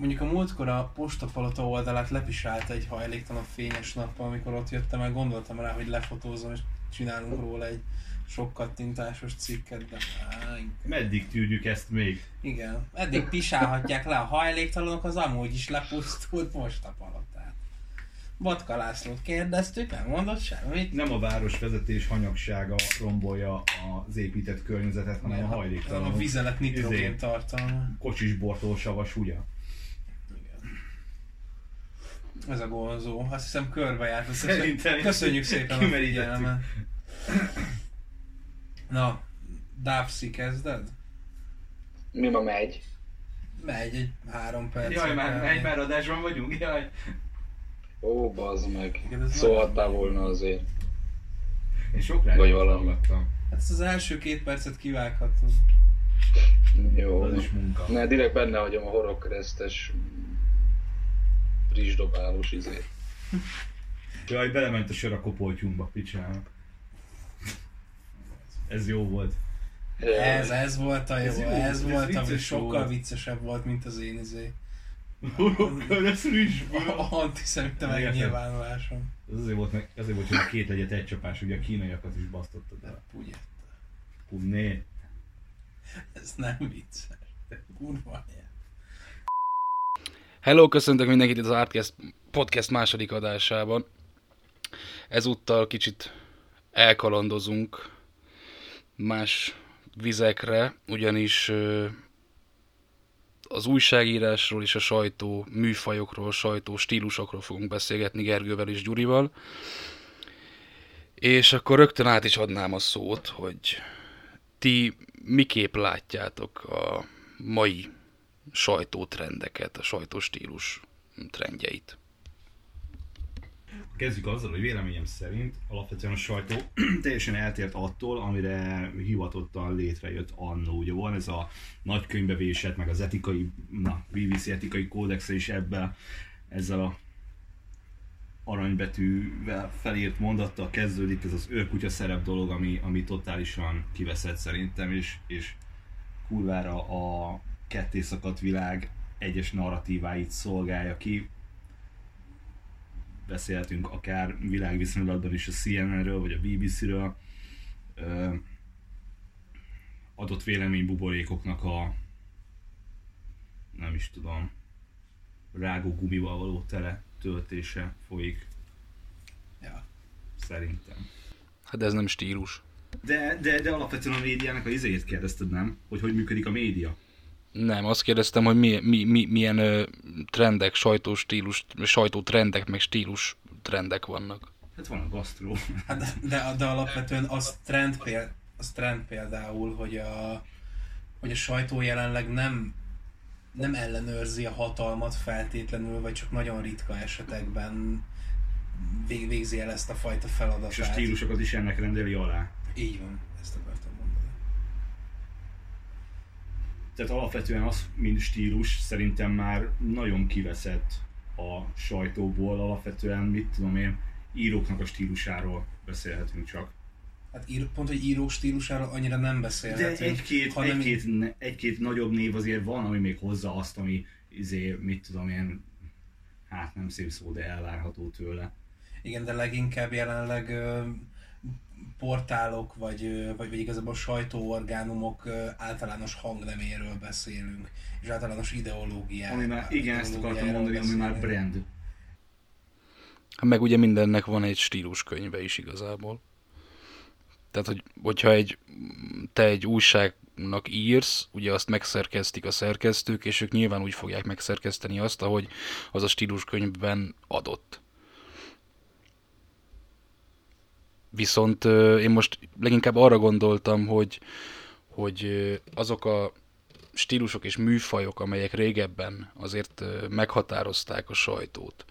mondjuk a múltkor a postapalota oldalát lepisálta egy hajléktalan fényes nappal, amikor ott jöttem, meg gondoltam rá, hogy lefotózom, és csinálunk róla egy sok kattintásos cikket, de á, Meddig tűrjük ezt még? Igen, eddig pisálhatják le a hajléktalanok, az amúgy is lepusztult postapalotát. Batka Lászlót kérdeztük, nem mondott semmit. Nem a városvezetés hanyagsága rombolja az épített környezetet, hanem a hajléktalanok. A vizelet nitrogén Izé. tartalma. Kocsisbortól savas, ugye? Ez a gonzó. Azt hiszem körbe járt. Azt Szerintem Köszönjük, szépen a figyelmet. Na, Dávszi kezded? Mi ma megy? Megy egy három perc. Jaj, már, egy már adásban vagyunk, jaj. Ó, bazd meg. Szólhattál volna azért. Én sok Vagy rádiót valami. Hát ezt az első két percet kivághatod. Jó. Az is munka. Ne, direkt benne hagyom a horogkeresztes rizsdobálós izét. Jaj, belement a sör a kopoltyunkba, picsának. Ez jó volt. Ez, ez volt a jó, Ez jó, ez ez volt, ami sokkal volt. viccesebb volt, mint az én izé. Ez rizsből. A antiszemita Igen. megnyilvánulásom. Ez azért volt, meg, azért volt, hogy a két legyet egy csapás, ugye a kínaiakat is basztottad De el. ugye, Hú, né. ez nem vicces. Kurva. Hello, köszöntök mindenkit itt az Artcast podcast második adásában. Ezúttal kicsit elkalandozunk más vizekre, ugyanis az újságírásról és a sajtó műfajokról, sajtó stílusokról fogunk beszélgetni Gergővel és Gyurival. És akkor rögtön át is adnám a szót, hogy ti miképp látjátok a mai sajtótrendeket, a sajtóstílus trendjeit. Kezdjük azzal, hogy véleményem szerint alapvetően a sajtó teljesen eltért attól, amire hivatottan létrejött annó. Ugye van ez a nagy könyvbevésett, meg az etikai, na, BBC etikai kódexe is ebben, ezzel a aranybetűvel felírt mondattal kezdődik ez az őrkutya szerep dolog, ami, ami totálisan kiveszett szerintem, és, és kurvára a ketté szakadt világ egyes narratíváit szolgálja ki. Beszélhetünk akár világviszonylatban is a CNN-ről, vagy a BBC-ről. Ö, adott véleménybuborékoknak a nem is tudom rágó gumival való tele töltése folyik Ja. szerintem. Hát de ez nem stílus. De, de, de alapvetően a médiának a izéjét kérdezted, nem? Hogy hogy működik a média? Nem, azt kérdeztem, hogy mi, mi, mi, milyen ö, trendek, sajtóstílus, sajtótrendek, meg stílus trendek vannak. Hát van a gasztró. Hát de, de, de alapvetően az trend, péld, az trend például, hogy a, hogy a sajtó jelenleg nem, nem ellenőrzi a hatalmat feltétlenül, vagy csak nagyon ritka esetekben vég, végzi el ezt a fajta feladatát. És a stílusokat is ennek rendeli alá. Így van, ezt akartam mondani. Tehát alapvetően az, mint stílus, szerintem már nagyon kiveszett a sajtóból. Alapvetően, mit tudom én, íróknak a stílusáról beszélhetünk csak. Hát ír, pont, hogy író stílusáról annyira nem De beszélhetünk. egy-két, hanem egy-két, egy-két nagyobb név azért van, ami még hozza azt, ami izé, mit tudom én, hát nem szép szó, de elvárható tőle. Igen, de leginkább jelenleg portálok, vagy, vagy, vagy igazából sajtóorgánumok általános hangneméről beszélünk, és általános ideológiáról. Ami már, igen, ezt akartam mondani, ami már brand. Hát meg ugye mindennek van egy stíluskönyve is igazából. Tehát, hogy, hogyha egy, te egy újságnak írsz, ugye azt megszerkesztik a szerkesztők, és ők nyilván úgy fogják megszerkeszteni azt, ahogy az a stíluskönyvben adott. Viszont én most leginkább arra gondoltam, hogy, hogy azok a stílusok és műfajok, amelyek régebben azért meghatározták a sajtót,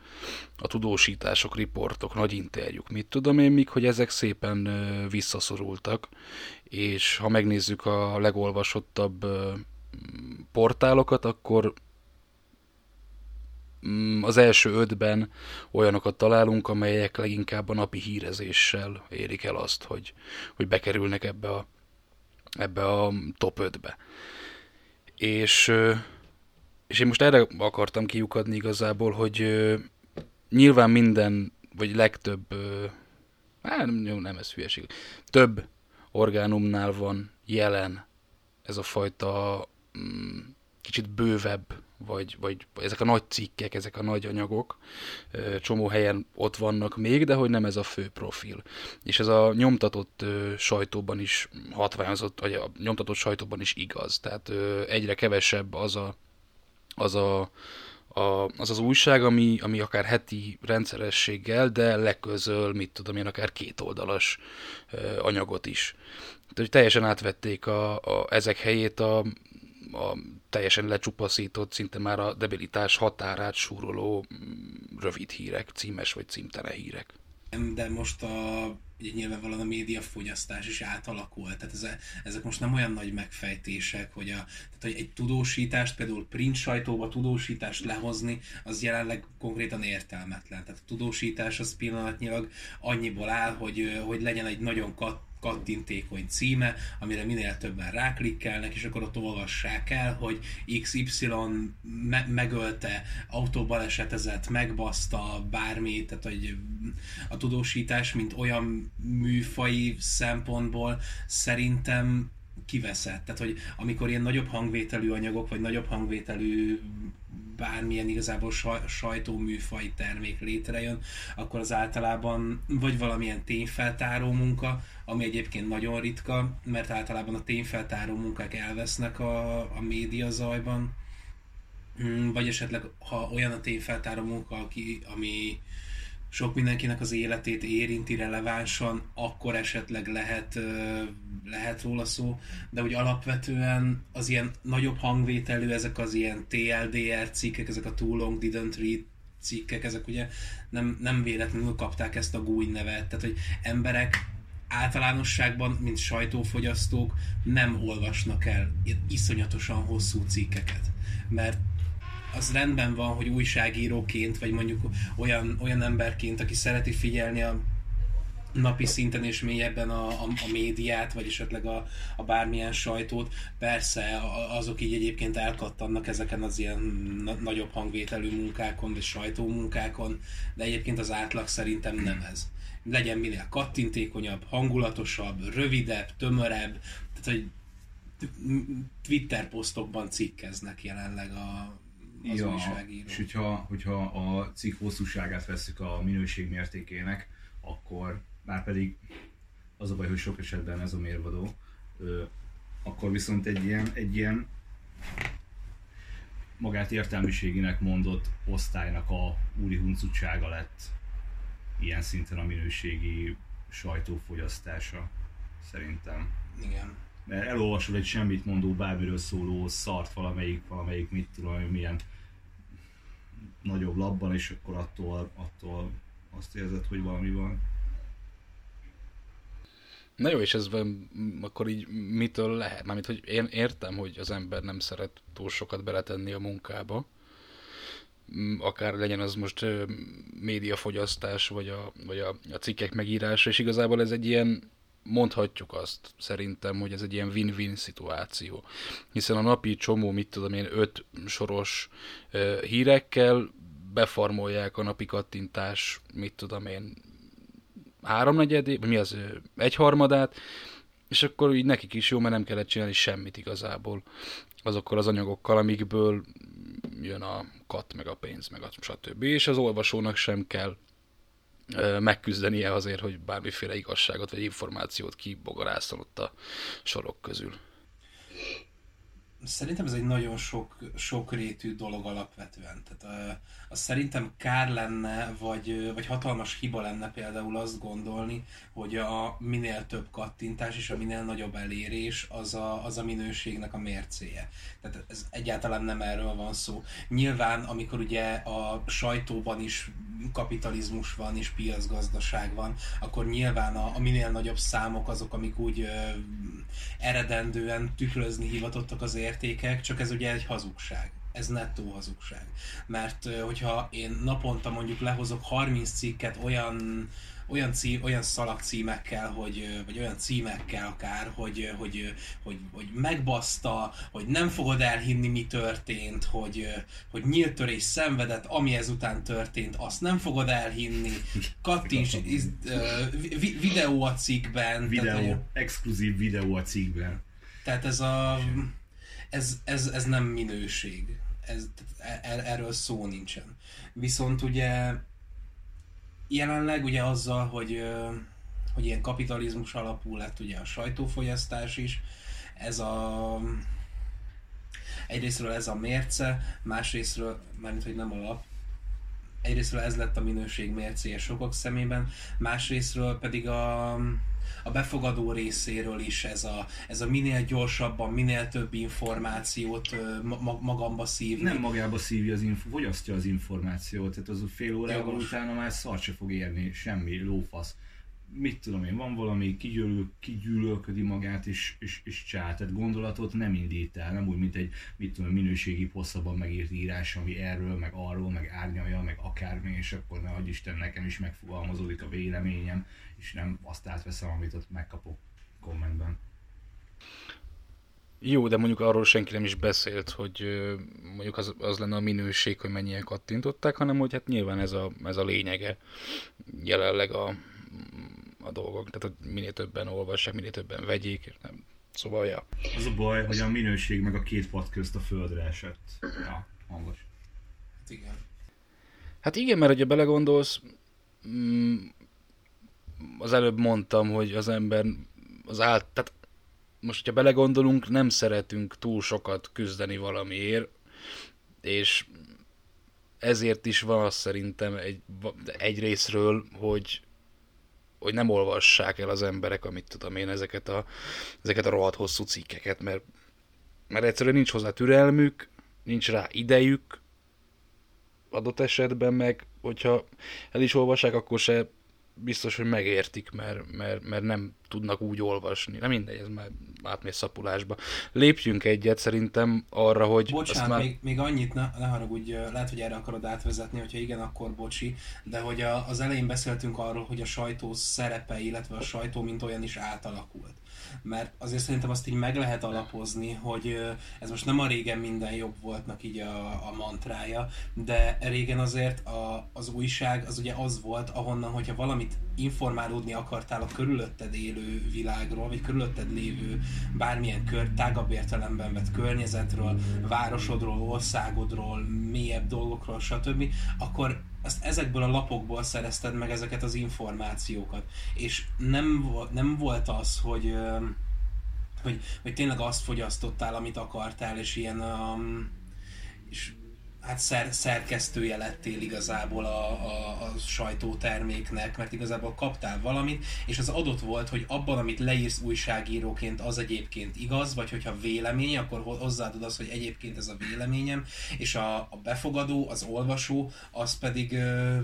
a tudósítások, riportok, nagy interjúk, mit tudom én, míg hogy ezek szépen visszaszorultak, és ha megnézzük a legolvasottabb portálokat, akkor az első ötben olyanokat találunk, amelyek leginkább a napi hírezéssel érik el azt, hogy, hogy bekerülnek ebbe a, ebbe a top 5-be. És és én most erre akartam kiukadni igazából, hogy nyilván minden, vagy legtöbb, hát nem, nem ez hülyeség, több orgánumnál van jelen ez a fajta mm, kicsit bővebb, vagy, vagy ezek a nagy cikkek, ezek a nagy anyagok, csomó helyen ott vannak még, de hogy nem ez a fő profil. És ez a nyomtatott sajtóban is hatványozott, vagy a nyomtatott sajtóban is igaz. Tehát egyre kevesebb az a, az a a, az az újság, ami, ami akár heti rendszerességgel, de leközöl, mit tudom én, akár kétoldalas ö, anyagot is. Tehát, hogy teljesen átvették a, a, ezek helyét a, a teljesen lecsupaszított, szinte már a debilitás határát súroló mm, rövid hírek, címes vagy címtele hírek. de most a, ugye nyilvánvalóan a médiafogyasztás is átalakult, tehát ez, ezek most nem olyan nagy megfejtések, hogy, a, tehát, hogy egy tudósítást, például print sajtóba tudósítást lehozni, az jelenleg konkrétan értelmetlen. Tehát a tudósítás az pillanatnyilag annyiból áll, hogy, hogy legyen egy nagyon kat, kattintékony címe, amire minél többen ráklikkelnek, és akkor ott olvassák el, hogy XY me- megölte, autóbalesetezett, megbaszta, bármi, tehát hogy a tudósítás, mint olyan műfai szempontból szerintem kiveszett. Tehát, hogy amikor ilyen nagyobb hangvételű anyagok, vagy nagyobb hangvételű bármilyen igazából sajtóműfaj termék létrejön, akkor az általában vagy valamilyen tényfeltáró munka, ami egyébként nagyon ritka, mert általában a tényfeltáró munkák elvesznek a, a média zajban, hmm, vagy esetleg ha olyan a tényfeltáró munka, aki, ami sok mindenkinek az életét érinti relevánsan, akkor esetleg lehet, lehet róla szó, de úgy alapvetően az ilyen nagyobb hangvételű, ezek az ilyen TLDR cikkek, ezek a Too Long Didn't Read cikkek, ezek ugye nem, nem véletlenül kapták ezt a gúj nevet, tehát hogy emberek általánosságban, mint sajtófogyasztók nem olvasnak el iszonyatosan hosszú cikkeket, mert az rendben van, hogy újságíróként, vagy mondjuk olyan, olyan emberként, aki szereti figyelni a napi szinten és mélyebben a, a, a médiát, vagy esetleg a, a bármilyen sajtót. Persze azok így egyébként elkattannak ezeken az ilyen na- nagyobb hangvételű munkákon, vagy sajtómunkákon, de egyébként az átlag szerintem nem ez. Legyen minél kattintékonyabb, hangulatosabb, rövidebb, tömörebb, tehát hogy Twitter posztokban cikkeznek jelenleg a, az ja, újságíró. És hogyha, hogyha a cikk hosszúságát veszük a minőség mértékének, akkor már pedig az a baj, hogy sok esetben ez a mérvadó, ö, akkor viszont egy ilyen, egy ilyen magát értelmiségének mondott osztálynak a úri huncutsága lett ilyen szinten a minőségi sajtófogyasztása, szerintem. Igen. Mert elolvasol egy semmit mondó, bármiről szóló szart valamelyik, valamelyik mit tudom, milyen nagyobb labban, és akkor attól, attól azt érzed, hogy valami van. Na jó, és ez akkor így mitől lehet? Mármint, hogy én értem, hogy az ember nem szeret túl sokat beletenni a munkába, akár legyen az most médiafogyasztás, vagy a, vagy a, a cikkek megírása, és igazából ez egy ilyen mondhatjuk azt szerintem, hogy ez egy ilyen win-win szituáció. Hiszen a napi csomó, mit tudom én, öt soros uh, hírekkel befarmolják a napi kattintás, mit tudom én, háromnegyedé, vagy mi az, egyharmadát, és akkor így nekik is jó, mert nem kellett csinálni semmit igazából azokkal az anyagokkal, amikből jön a kat, meg a pénz, meg a stb. És az olvasónak sem kell megküzdenie azért, hogy bármiféle igazságot vagy információt kibogarászon ott a sorok közül. Szerintem ez egy nagyon sok, sokrétű dolog alapvetően. Tehát az szerintem kár lenne, vagy, vagy hatalmas hiba lenne például azt gondolni, hogy a minél több kattintás és a minél nagyobb elérés az a, az a minőségnek a mércéje. Tehát ez egyáltalán nem erről van szó. Nyilván, amikor ugye a sajtóban is kapitalizmus van és piacgazdaság van, akkor nyilván a, a minél nagyobb számok azok, amik úgy ö, eredendően tükrözni hivatottak az értékek, csak ez ugye egy hazugság ez nettó hazugság. Mert hogyha én naponta mondjuk lehozok 30 cikket olyan olyan, cí, olyan szalagcímekkel, hogy, vagy olyan címekkel akár, hogy, hogy, hogy, hogy megbaszta, hogy nem fogod elhinni, mi történt, hogy, hogy nyílt törés szenvedett, ami ezután történt, azt nem fogod elhinni, kattints iz, vi, videó a cikkben. Videó, Tehát, exkluzív videó a cikkben. tehát ez a... Ez, ez, ez nem minőség. Ez, er, erről szó nincsen. Viszont ugye jelenleg ugye azzal, hogy, hogy ilyen kapitalizmus alapú lett ugye a sajtófogyasztás is, ez a egyrésztről ez a mérce, másrésztről, mármint hogy nem alap, egyrésztről ez lett a minőség mércéje sokak szemében, másrésztről pedig a, a befogadó részéről is ez a, ez a minél gyorsabban, minél több információt ma, magamba szívni. Nem magába szívja az info, fogyasztja az információt, tehát az a fél órával Jogos. utána már szar se fog érni, semmi, lófasz. Mit tudom én, van valami, kigyűlöl, kigyűlölködi magát, és, és, és csá, tehát gondolatot nem indít el, nem úgy, mint egy, mit tudom, minőségi hosszabban megírt írás, ami erről, meg arról, meg árnyalja, meg akármi, és akkor ne adj Isten, nekem is megfogalmazódik a véleményem, és nem azt átveszem, amit ott megkapok kommentben. Jó, de mondjuk arról senki nem is beszélt, hogy mondjuk az, az lenne a minőség, hogy mennyien kattintották, hanem hogy hát nyilván ez a, ez a lényege jelenleg a, a dolgok. Tehát, hogy minél többen olvassák, minél többen vegyék. Nem. Szóval, ja. Az a baj, hogy a minőség meg a két pad közt a földre esett. Ja, hangos. Hát igen. Hát igen, mert hogyha belegondolsz, mm, az előbb mondtam, hogy az ember az át, tehát most, hogyha belegondolunk, nem szeretünk túl sokat küzdeni valamiért, és ezért is van az szerintem egy, egy részről, hogy hogy nem olvassák el az emberek, amit tudom én, ezeket a, ezeket a rohadt hosszú cikkeket, mert, mert egyszerűen nincs hozzá türelmük, nincs rá idejük, adott esetben meg, hogyha el is olvassák, akkor se biztos, hogy megértik, mert, mert, mert nem tudnak úgy olvasni. Nem mindegy, ez már átmész szapulásba. Lépjünk egyet szerintem arra, hogy Bocsánat, már... még, még annyit, ne, ne haragudj, lehet, hogy erre akarod átvezetni, hogyha igen, akkor bocsi, de hogy a, az elején beszéltünk arról, hogy a sajtó szerepe, illetve a sajtó mint olyan is átalakult. Mert azért szerintem azt így meg lehet alapozni, hogy ez most nem a régen minden jobb voltnak így a, a mantrája, de régen azért a, az újság az ugye az volt, ahonnan, hogyha valamit informálódni akartál a körülötted élő világról, vagy körülötted lévő bármilyen kör, tágabb értelemben vett környezetről, városodról, országodról, mélyebb dolgokról, stb., akkor azt ezekből a lapokból szerezted meg ezeket az információkat. És nem, nem volt az, hogy, hogy, hogy tényleg azt fogyasztottál, amit akartál, és ilyen um, és hát szer, szerkesztője lettél igazából a, a, a sajtóterméknek, mert igazából kaptál valamit, és az adott volt, hogy abban, amit leírsz újságíróként, az egyébként igaz, vagy hogyha vélemény, akkor ho- hozzáadod az, hogy egyébként ez a véleményem, és a, a befogadó, az olvasó, az pedig ö,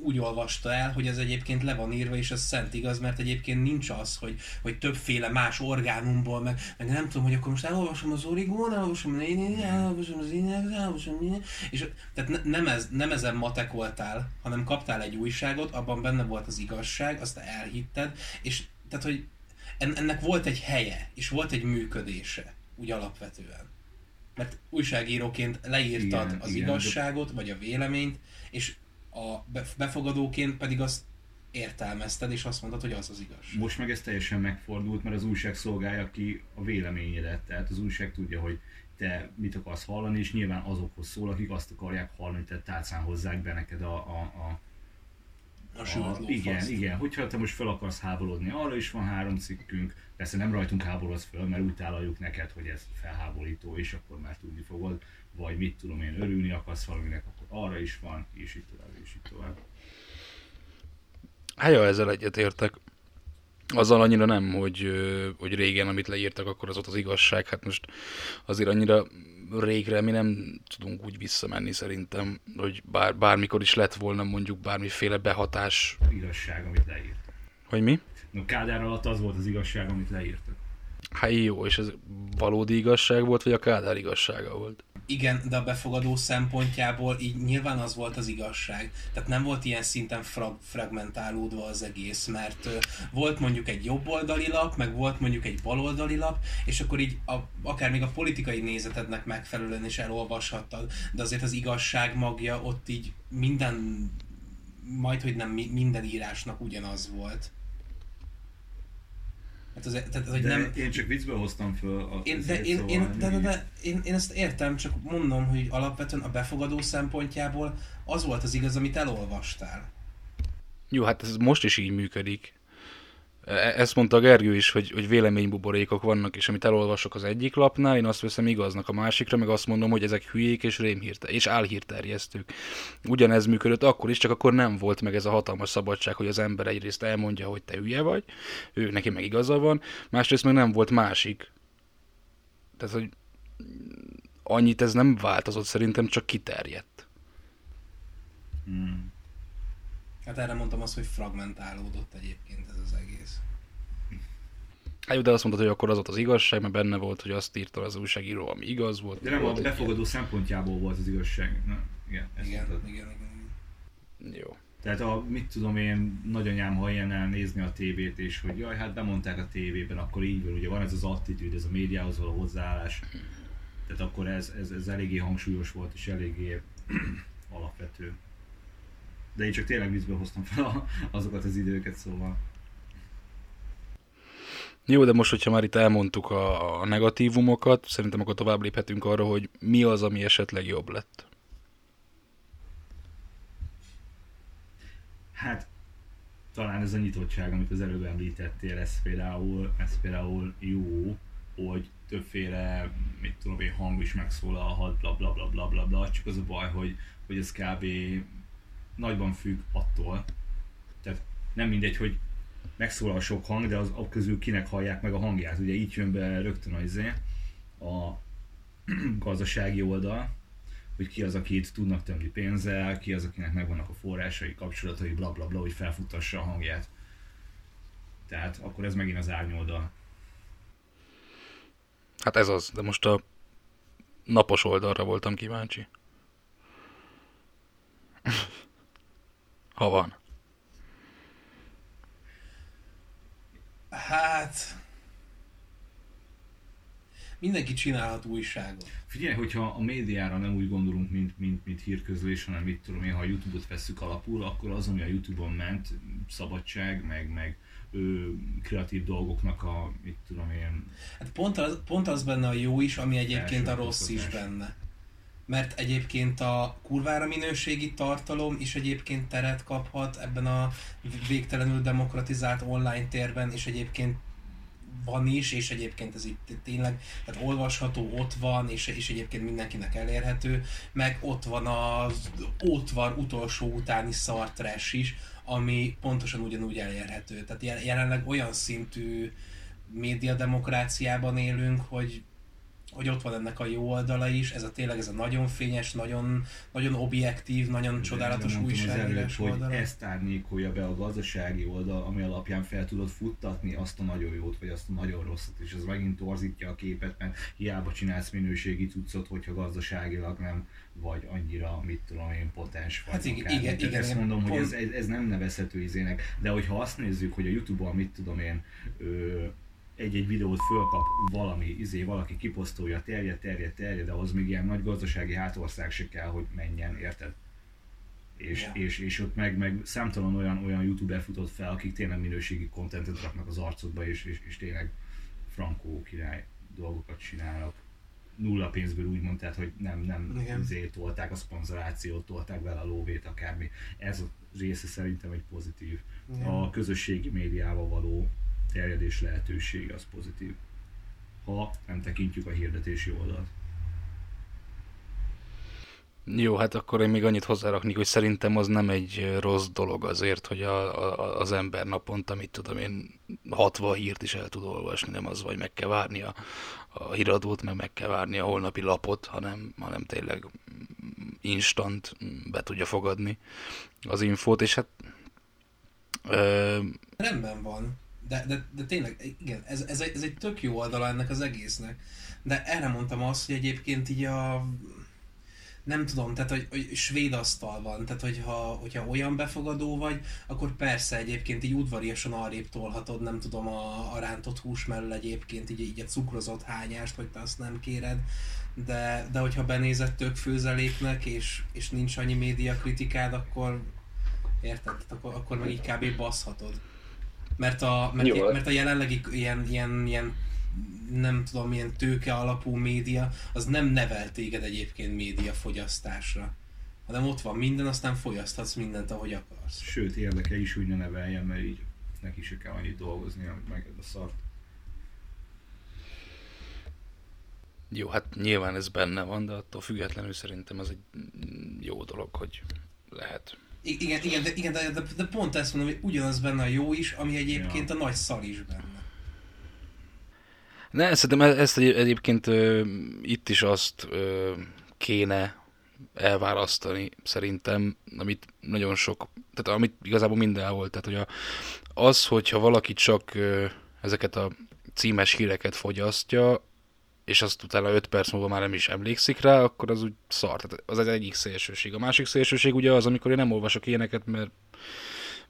úgy olvasta el, hogy ez egyébként le van írva, és ez szent igaz, mert egyébként nincs az, hogy, hogy többféle más orgánumból, meg, meg nem tudom, hogy akkor most elolvasom az origón, elolvasom a néni, elolvasom az én, elolvasom néni, és tehát ne, nem, ez, nem ezen matekoltál, hanem kaptál egy újságot, abban benne volt az igazság, azt elhitted, és tehát, hogy en, ennek volt egy helye, és volt egy működése, úgy alapvetően. Mert újságíróként leírtad Igen, az igen, igazságot, vagy a véleményt, és a bef- befogadóként pedig azt értelmezted, és azt mondtad, hogy az az igazság. Most meg ez teljesen megfordult, mert az újság szolgálja ki a véleményedet. Tehát az újság tudja, hogy te mit akarsz hallani, és nyilván azokhoz szól, akik azt akarják hallani, tehát tálcán hozzák be neked a, a, a, A a igen, igen, hogyha te most fel akarsz háborodni, arra is van három cikkünk, persze nem rajtunk háborodsz föl, mert úgy tálaljuk neked, hogy ez felháborító, és akkor már tudni fogod, vagy mit tudom én, örülni akarsz valaminek, akkor arra is van, és így tovább, és így tovább. Hát ja, ezzel egyetértek. Azzal annyira nem, hogy, hogy régen, amit leírtak, akkor az ott az igazság. Hát most azért annyira régre mi nem tudunk úgy visszamenni szerintem, hogy bár, bármikor is lett volna mondjuk bármiféle behatás. Igazság, amit leírt. Hogy mi? No, Kádár alatt az volt az igazság, amit leírtak. Hát jó, és ez valódi igazság volt, vagy a Kádár igazsága volt? Igen, de a befogadó szempontjából így nyilván az volt az igazság. Tehát nem volt ilyen szinten frag- fragmentálódva az egész, mert ö, volt mondjuk egy jobboldali lap, meg volt mondjuk egy baloldali lap, és akkor így a, akár még a politikai nézetednek megfelelően is elolvashattad, de azért az igazság magja ott így minden, majd hogy nem mi- minden írásnak ugyanaz volt. Hát az, tehát, hogy De nem, én csak viccből hoztam föl a én, de, én, szóval én, de, de, de én, én ezt értem, csak mondom, hogy alapvetően a befogadó szempontjából az volt az igaz, amit elolvastál. Jó, hát ez most is így működik. E- Ezt mondta Gergő is, hogy, hogy véleménybuborékok vannak, és amit elolvasok az egyik lapnál, én azt veszem igaznak a másikra, meg azt mondom, hogy ezek hülyék és rémhírte, és álhírterjesztők. Ugyanez működött akkor is, csak akkor nem volt meg ez a hatalmas szabadság, hogy az ember egyrészt elmondja, hogy te hülye vagy, ő neki meg igaza van, másrészt meg nem volt másik. Tehát, hogy annyit ez nem változott, szerintem csak kiterjedt. Hmm. Hát erre mondtam azt, hogy fragmentálódott egyébként ez az egész. Hát jó, de azt mondtad, hogy akkor az volt az igazság, mert benne volt, hogy azt írta az újságíró, ami igaz volt. De nem a volt egy befogadó szempontjából volt az igazság. Na, igen, Igen, igen, igen. igen. ilyen- Jó. Tehát a, mit tudom én, nagyanyám halljon el nézni a tévét, és hogy jaj, hát bemondták a tévében, akkor így van, ugye van ez az attitűd, ez a médiához való hozzáállás. Tehát akkor ez, ez, ez eléggé hangsúlyos volt, és eléggé alapvető. De én csak tényleg viccből hoztam fel a, azokat az időket, szóval. Jó, de most, hogyha már itt elmondtuk a, a negatívumokat, szerintem akkor tovább léphetünk arra, hogy mi az, ami esetleg jobb lett. Hát talán ez a nyitottság, amit az előbb említettél, ez például, ez például jó, hogy többféle, mit tudom én, hang is megszólalhat, bla bla bla bla bla bla, csak az a baj, hogy, hogy ez kb. Nagyban függ attól, tehát nem mindegy, hogy megszólal sok hang, de az, közül kinek hallják meg a hangját. Ugye így jön be rögtön az izé, a gazdasági oldal, hogy ki az, akit tudnak tömni pénzzel, ki az, akinek megvannak a forrásai, kapcsolatai, bla bla bla, hogy felfuttassa a hangját. Tehát akkor ez megint az árnyoldal. Hát ez az, de most a napos oldalra voltam kíváncsi. Ha van. Hát... Mindenki csinálhat újságot. Figyelj, hogyha a médiára nem úgy gondolunk, mint, mint, mint hírközlés, hanem mit tudom én, ha a Youtube-ot vesszük alapul, akkor az, ami a Youtube-on ment, szabadság, meg, meg ö, kreatív dolgoknak a, mit tudom én, Hát pont az, pont az benne a jó is, ami egyébként a rossz is benne. Mert egyébként a kurvára minőségi tartalom is egyébként teret kaphat ebben a végtelenül demokratizált online térben, és egyébként van is, és egyébként ez itt tényleg, tehát olvasható, ott van, és, és egyébként mindenkinek elérhető, meg ott van az ott van utolsó utáni szartres is, ami pontosan ugyanúgy elérhető. Tehát jel- jelenleg olyan szintű médiademokráciában élünk, hogy hogy ott van ennek a jó oldala is, ez a tényleg ez a nagyon fényes, nagyon, nagyon objektív, nagyon csodálatos De mondtam az előbb, újságírás hogy oldala. ezt árnyékolja be a gazdasági oldal, ami alapján fel tudod futtatni azt a nagyon jót, vagy azt a nagyon rosszat, és ez megint torzítja a képet, mert hiába csinálsz minőségi cuccot, hogyha gazdaságilag nem vagy annyira, mit tudom én, potens vagy Hát igen, akármi. igen, igen, ezt mondom, hogy ez, Pont- ez, ez, nem nevezhető izének, de hogyha azt nézzük, hogy a Youtube-on, mit tudom én, ö, egy-egy videót fölkap valami, izé, valaki kiposztolja, terjed, terjed, terjed, de ahhoz még ilyen nagy gazdasági hátország se kell, hogy menjen, érted? És, Ja. és, és ott meg, meg számtalan olyan, olyan youtuber futott fel, akik tényleg minőségi kontentet raknak az arcodba, és, és, és tényleg frankó király dolgokat csinálnak. Nulla pénzből úgymond, tehát hogy nem, nem izé, tolták a szponzorációt, tolták vele a lóvét, akármi. Ez a része szerintem egy pozitív. Igen. A közösségi médiával való terjedés lehetősége az pozitív. Ha nem tekintjük a hirdetési oldalt. Jó, hát akkor én még annyit hozzáraknék, hogy szerintem az nem egy rossz dolog azért, hogy a, a, az ember naponta, mit tudom én, 60 hírt is el tud olvasni, nem az, vagy meg kell várni a, a híradót, meg meg kell várni a holnapi lapot, hanem, hanem tényleg instant be tudja fogadni az infót, és hát ö, Rendben van, de, de, de tényleg, igen, ez, ez, egy, ez egy tök jó oldala ennek az egésznek. de erre mondtam azt, hogy egyébként így a nem tudom, tehát hogy, hogy svéd asztal van, tehát hogyha, hogyha olyan befogadó vagy, akkor persze egyébként így udvariasan arrébb tolhatod, nem tudom, a, a rántott hús mellől egyébként így, így a cukrozott hányást, hogy te azt nem kéred, de, de hogyha benézett tök főzeléknek, és, és nincs annyi média kritikád, akkor érted? Akkor, akkor meg így kb. baszhatod. Mert a, mert, Jó. mert a jelenlegi ilyen, ilyen, ilyen nem tudom, milyen tőke alapú média, az nem nevel téged egyébként média fogyasztásra. Hanem ott van minden, aztán fogyaszthatsz mindent, ahogy akarsz. Sőt, érdeke is, hogy ne neveljen, mert így neki se kell annyit dolgozni, amit meg a szart. Jó, hát nyilván ez benne van, de attól függetlenül szerintem ez egy jó dolog, hogy lehet. Igen, igen, de, igen de, de, de, pont ezt mondom, hogy ugyanaz benne a jó is, ami egyébként Ja. a nagy szar is benne. Ne, szerintem e- ezt egy, egyébként ö, itt is azt ö, kéne elválasztani szerintem, amit nagyon sok, tehát amit igazából mindenhol, tehát hogy a, az, hogyha valaki csak ö, ezeket a címes híreket fogyasztja, és azt utána 5 perc múlva már nem is emlékszik rá, akkor az úgy szar. Tehát az az egyik szélsőség. A másik szélsőség ugye az, amikor én nem olvasok ilyeneket, mert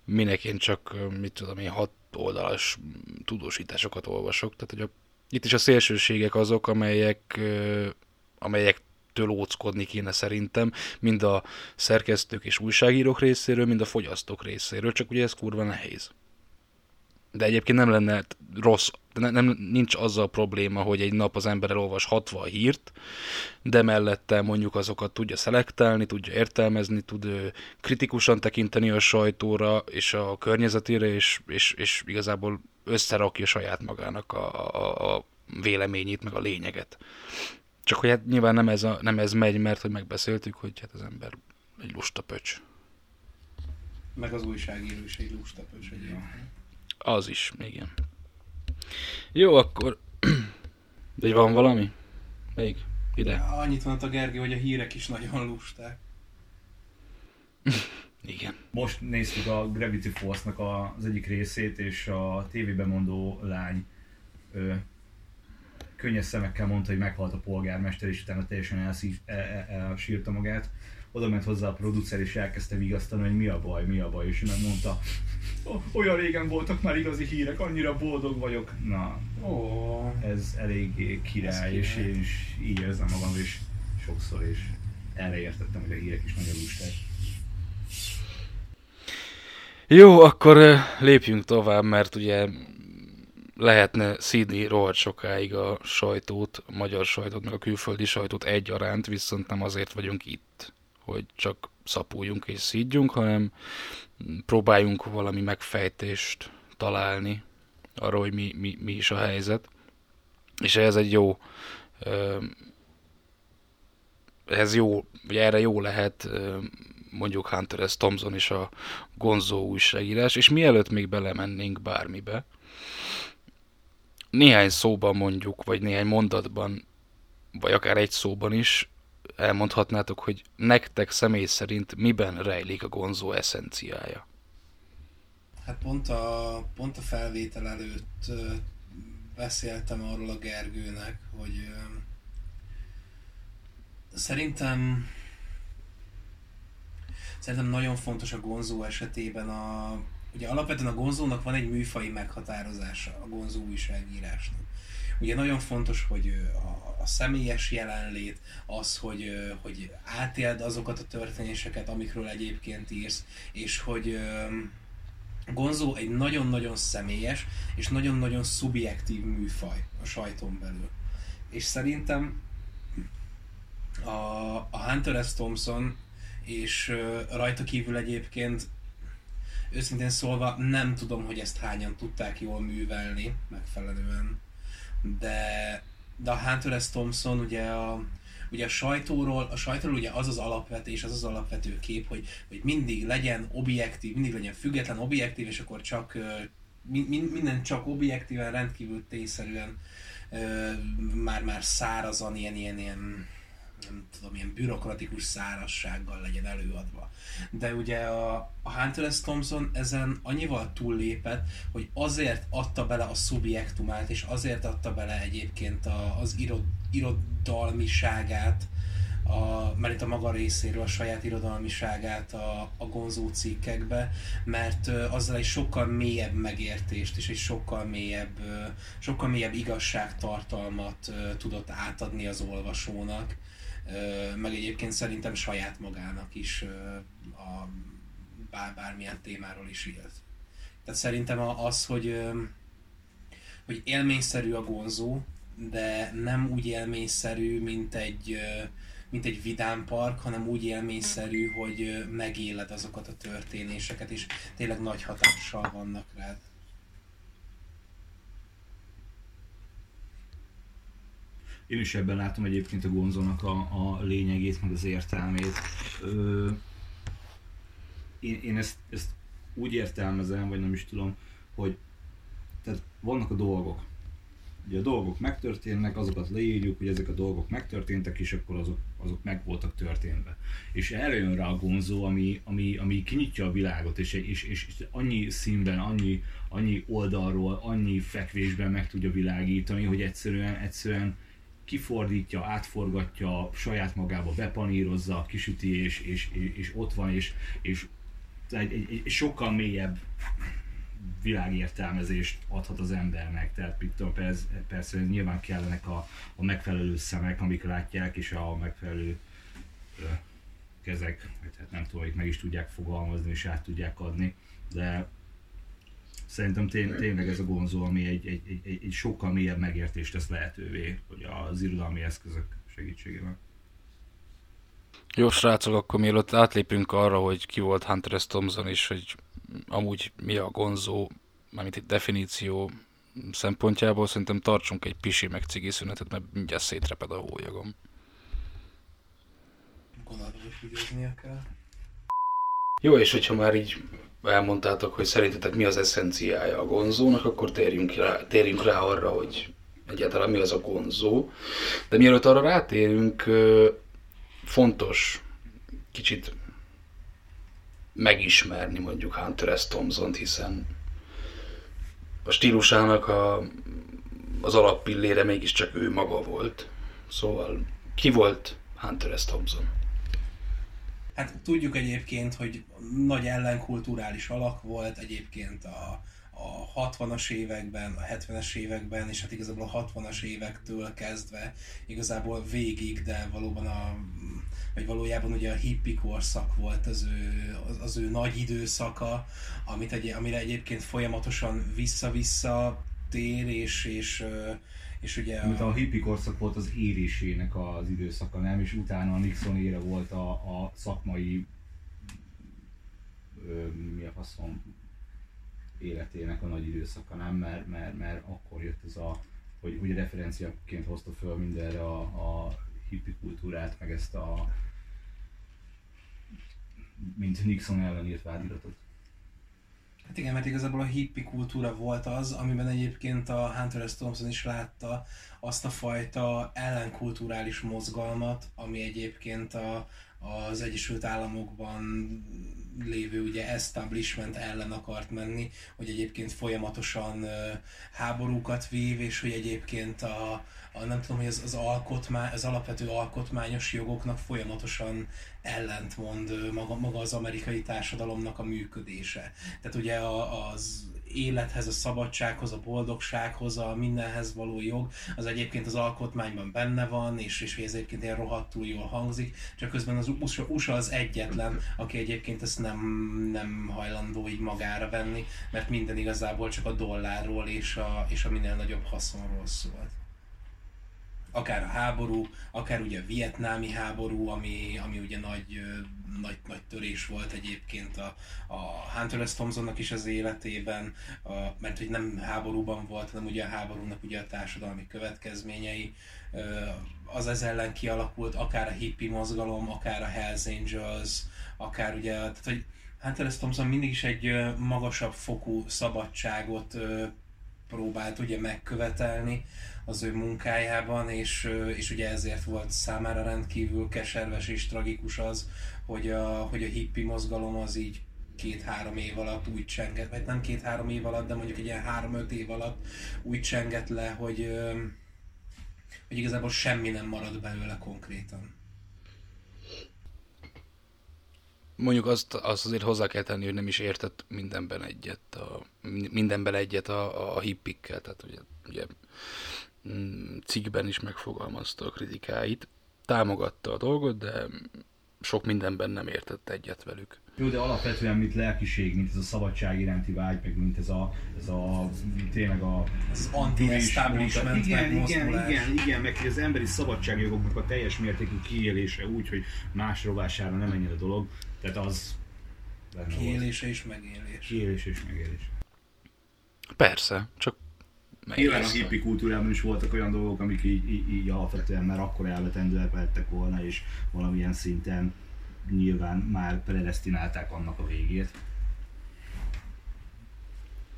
minek én csak, mit tudom én, hat oldalas tudósításokat olvasok. Tehát, hogy a, itt is a szélsőségek azok, amelyek, ö, amelyektől óckodni kéne szerintem, mind a szerkesztők és újságírók részéről, mind a fogyasztók részéről, csak ugye ez kurva nehéz. De egyébként nem lenne rossz, nem, nem, nincs azzal probléma, hogy egy nap az ember elolvas 60 hírt, de mellette mondjuk azokat tudja szelektálni, tudja értelmezni, tud kritikusan tekinteni a sajtóra és a környezetére, és, és, és igazából összerakja saját magának a, a, a véleményét, meg a lényeget. Csak hogy hát nyilván nem ez, a, nem ez megy, mert hogy megbeszéltük, hogy hát az ember egy lusta pöcs. Meg az újságíró is egy lustapös egyébként. Az is, igen. Jó, akkor... De van valami? Még? Ide? Annyit mondott a Gergő, hogy a hírek is nagyon lusták. Igen. Most néztük a Gravity Force-nak a, az egyik részét, és a tévében mondó lány ö, könnyes szemekkel mondta, hogy meghalt a polgármester, és utána teljesen el, el, elsírta magát. Oda ment hozzá a producer, és elkezdte vigasztani, hogy mi a baj, mi a baj, és ő megmondta, "O- olyan régen voltak már igazi hírek, annyira boldog vagyok. Na, Ó, ez eléggé király, Ez és király. én is így érzem magam, és sokszor, és erre értettem, hogy a hírek is nagyon lusták. Jó, akkor lépjünk tovább, mert ugye lehetne szídni rohadt sokáig a sajtót, a magyar sajtót, meg a külföldi sajtót egyaránt, viszont nem azért vagyunk itt, hogy csak szapuljunk és szídjunk, hanem próbáljunk valami megfejtést találni arról, hogy mi, mi, mi is a helyzet. És ehhez egy jó ez jó, vagy erre jó lehet mondjuk Hunter S. Thompson és a Gonzo újságírás, és mielőtt még belemennénk bármibe, néhány szóban mondjuk, vagy néhány mondatban, vagy akár egy szóban is elmondhatnátok, hogy nektek személy szerint miben rejlik a Gonzo eszenciája. hát pont a, pont a felvétel előtt beszéltem arról a Gergőnek, hogy szerintem szerintem nagyon fontos a Gonzó esetében a ugye alapvetően a Gonzónak van egy műfai meghatározása a Gonzó újságírásnak. Ugye nagyon fontos, hogy a, a személyes jelenlét, az, hogy, hogy átéld azokat a történéseket, amikről egyébként írsz, és hogy ö, Gonzó egy nagyon-nagyon személyes és nagyon-nagyon szubjektív műfaj a sajton belül. És szerintem a, a Hunter S. Thompson és rajta kívül egyébként őszintén szólva nem tudom, hogy ezt hányan tudták jól művelni megfelelően, de, de a Hunter S. Thompson ugye a, ugye a sajtóról, a sajtóról ugye az az alapvetés, az az alapvető kép, hogy, hogy mindig legyen objektív, mindig legyen független, objektív, és akkor csak minden csak objektíven, rendkívül tényszerűen már-már szárazan, ilyen, ilyen, ilyen nem tudom, ilyen bürokratikus szárassággal legyen előadva. De ugye a, a Hunter S. Thompson ezen annyival túllépett, hogy azért adta bele a szubjektumát, és azért adta bele egyébként a, az irod, irodalmiságát, a, mert itt a maga részéről a saját irodalmiságát a, a gonzó cikkekbe, mert ö, azzal egy sokkal mélyebb megértést és egy sokkal mélyebb, ö, sokkal mélyebb igazságtartalmat ö, tudott átadni az olvasónak, meg egyébként szerintem saját magának is a bár, bármilyen témáról is írt. Tehát szerintem az, hogy, hogy élményszerű a gonzó, de nem úgy élményszerű, mint egy, mint egy vidámpark, hanem úgy élményszerű, hogy megéled azokat a történéseket, és tényleg nagy hatással vannak rád. Én is ebben látom egyébként a Gonzónak a, a lényegét, meg az értelmét. Ö, én, én ezt, ezt úgy értelmezem, vagy nem is tudom, hogy tehát vannak a dolgok. Ugye a dolgok megtörténnek, azokat leírjuk, hogy ezek a dolgok megtörténtek, és akkor azok, azok meg voltak történve. És erre jön rá a gonzó, ami, ami, ami kinyitja a világot, és, és, és, annyi színben, annyi, annyi oldalról, annyi fekvésben meg tudja világítani, hogy egyszerűen, egyszerűen kifordítja, átforgatja, saját magába bepanírozza, kisüti, és, és, és, ott van, és, és egy, egy, egy sokkal mélyebb világértelmezést adhat az embernek. Tehát persze, persze nyilván kellenek a, a megfelelő szemek, amik látják, és a megfelelő kezek, vagy hát nem tudom, hogy meg is tudják fogalmazni, és át tudják adni, de szerintem tény, tényleg ez a gonzó, ami egy, egy, egy, egy, sokkal mélyebb megértést tesz lehetővé, hogy az irodalmi eszközök segítségével. Jó srácok, akkor mielőtt átlépünk arra, hogy ki volt Hunter S. Thompson, és hogy amúgy mi a gonzó, mármint egy definíció szempontjából, szerintem tartsunk egy pisi meg cigi szünetet, mert mindjárt szétreped a hólyagom. Gondolom, hogy kell. Jó, és hogyha már így elmondtátok, hogy szerintetek mi az eszenciája a gonzónak, akkor térjünk rá, térjünk rá arra, hogy egyáltalán mi az a gonzó. De mielőtt arra rátérünk, fontos kicsit megismerni mondjuk Hunter S. Thompson-t, hiszen a stílusának a, az alappillére mégiscsak ő maga volt. Szóval ki volt Hunter S. Thompson? Hát tudjuk egyébként, hogy nagy ellenkulturális alak volt egyébként a, a 60-as években, a 70-es években, és hát igazából a 60-as évektől kezdve igazából végig, de valóban a vagy valójában ugye a hippi korszak volt az ő, az, az ő nagy időszaka, amit egy, amire egyébként folyamatosan vissza-vissza tér, és, és, és ugye Mint a hippi korszak volt az érésének az időszaka, nem? És utána a Nixon ére volt a, a szakmai ö, mi a faszom életének a nagy időszaka, nem? Mert, mert, mert akkor jött ez a, hogy, hogy referenciaként hozta föl mindenre a, a hippi kultúrát, meg ezt a mint Nixon ellen írt vádiratot. Hát igen, mert igazából a hippi kultúra volt az, amiben egyébként a Hunter S. Thompson is látta azt a fajta ellenkulturális mozgalmat, ami egyébként a, az Egyesült Államokban lévő ugye establishment ellen akart menni, hogy egyébként folyamatosan háborúkat vív, és hogy egyébként a, a nem tudom, hogy az, az, alkotmány, az alapvető alkotmányos jogoknak folyamatosan ellentmond maga, maga az amerikai társadalomnak a működése. Tehát ugye az élethez, a szabadsághoz, a boldogsághoz, a mindenhez való jog, az egyébként az alkotmányban benne van, és, és egyébként ilyen rohadtul jól hangzik, csak közben az USA, USA az egyetlen, aki egyébként ezt nem, nem hajlandó így magára venni, mert minden igazából csak a dollárról és a, és a minél nagyobb haszonról szólt akár a háború, akár ugye a vietnámi háború, ami, ami ugye nagy, nagy, nagy törés volt egyébként a, a Hunter S. Thompsonnak is az életében, a, mert hogy nem háborúban volt, hanem ugye a háborúnak ugye a társadalmi következményei, az ez ellen kialakult, akár a hippie mozgalom, akár a Hells Angels, akár ugye, tehát hogy Hunter S. Thompson mindig is egy magasabb fokú szabadságot próbált ugye megkövetelni az ő munkájában, és, és ugye ezért volt számára rendkívül keserves és tragikus az, hogy a, hogy a hippi mozgalom az így két-három év alatt úgy csengett, vagy nem két-három év alatt, de mondjuk egy ilyen három-öt év alatt úgy csengett le, hogy, hogy igazából semmi nem marad belőle konkrétan. Mondjuk azt, azt azért hozzá kell tenni, hogy nem is értett mindenben egyet, a, mindenben egyet a, a hippikkel, tehát ugye, ugye mm, cikkben is megfogalmazta a kritikáit, támogatta a dolgot, de sok mindenben nem értett egyet velük. Jó, de alapvetően mint lelkiség, mint ez a szabadság iránti vágy, meg mint ez a, ez a tényleg a... Az anti-establishment igen, igen, igen, igen, meg az emberi szabadságjogoknak a teljes mértékű kiélése úgy, hogy más rovására nem menjen a dolog, tehát az... Kiélése és megélés. Kiélése és megélés. Persze, csak Nyilván a hippi kultúrában is voltak olyan dolgok, amik így, így, így alapvetően már akkor elvetendőek lettek volna, és valamilyen szinten nyilván már predestinálták annak a végét.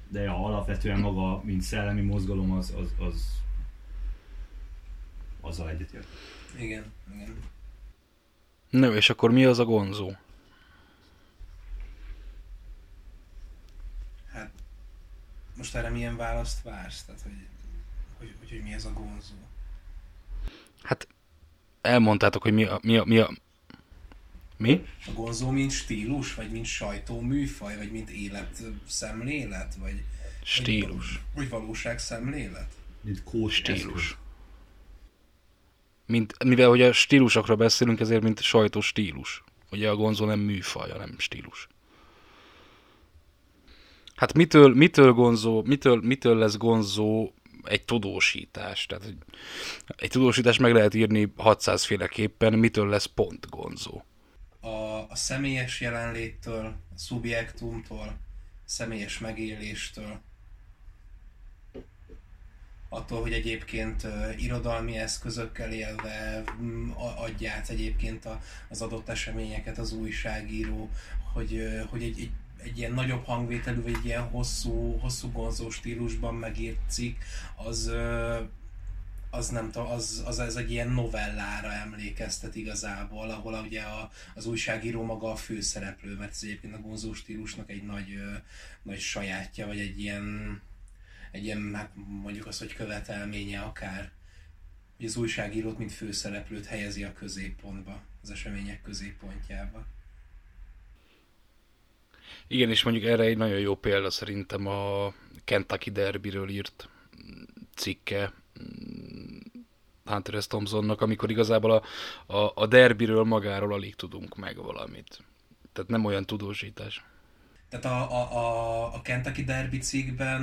De ja, alapvetően maga, mint szellemi mozgalom, az, az, az azzal egyetért. Igen, igen. No, és akkor mi az a gonzó? Hát, most erre milyen választ vársz? Tehát, hogy, hogy, hogy, hogy mi ez a gonzó? Hát, elmondtátok, hogy mi a, mi a, mi a, mi? A gonzó mint stílus, vagy mint sajtó műfaj, vagy mint életszemlélet, vagy... Stílus. Vagy, vagy valóságszemlélet? Mint kós Stílus. Mint, mivel hogy a stílusokra beszélünk, ezért mint sajtó stílus. Ugye a gonzó nem műfaj, hanem stílus. Hát mitől, mitől gonzó, mitől, mitől lesz gonzó egy tudósítás? Tehát egy, egy tudósítás meg lehet írni 600 féleképpen, mitől lesz pont gonzó? a, a személyes jelenléttől, a szubjektumtól, személyes megéléstől, attól, hogy egyébként irodalmi eszközökkel élve adját egyébként a, az adott eseményeket az újságíró, hogy, hogy egy, egy, egy ilyen nagyobb hangvételű, vagy egy ilyen hosszú, hosszú gonzó stílusban megírt cikk, az, az nem tudom, az, az, ez egy ilyen novellára emlékeztet igazából, ahol ugye a, az újságíró maga a főszereplő, mert ez egyébként a gonzó stílusnak egy nagy, nagy sajátja, vagy egy ilyen, egy ilyen, hát mondjuk az, hogy követelménye akár, hogy az újságírót, mint főszereplőt helyezi a középpontba, az események középpontjába. Igen, és mondjuk erre egy nagyon jó példa szerintem a Kentucky Derbyről írt cikke, Hunter S. Thompsonnak, amikor igazából a, a, a derbiről magáról alig tudunk meg valamit. Tehát nem olyan tudósítás. Tehát a, a, a, a Kentucky Derby cikkben,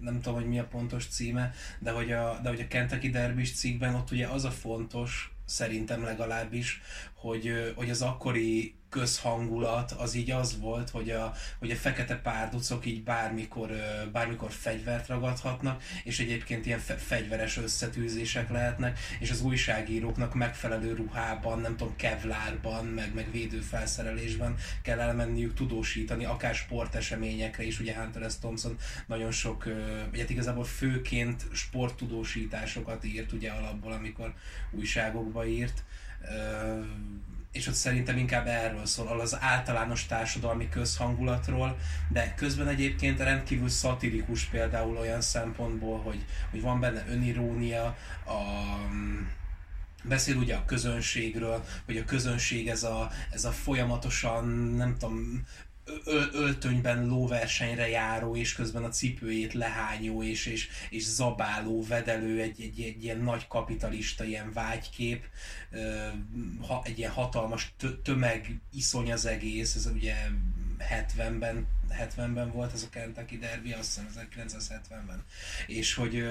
nem tudom, hogy mi a pontos címe, de hogy a, de hogy a Kentucky Derby cikkben ott ugye az a fontos, szerintem legalábbis, hogy, hogy az akkori közhangulat az így az volt, hogy a, hogy a fekete párducok így bármikor, bármikor fegyvert ragadhatnak, és egyébként ilyen fe- fegyveres összetűzések lehetnek, és az újságíróknak megfelelő ruhában, nem tudom, kevlárban, meg, meg védőfelszerelésben kell elmenniük tudósítani, akár sporteseményekre is, ugye Hunter S. Thompson nagyon sok, vagy hát igazából főként sporttudósításokat írt ugye alapból, amikor újságokba írt, és ott szerintem inkább erről szól, az általános társadalmi közhangulatról, de közben egyébként rendkívül szatirikus például olyan szempontból, hogy, hogy van benne önirónia, a, beszél ugye a közönségről, hogy a közönség ez a, ez a folyamatosan, nem tudom, öltönyben lóversenyre járó, és közben a cipőjét lehányó, és, és, és zabáló, vedelő, egy, egy, egy ilyen nagy kapitalista ilyen vágykép, egy ilyen hatalmas tömeg iszony az egész, ez ugye 70-ben, 70-ben volt ez a Kentucky Derby, azt hiszem 1970-ben. És hogy,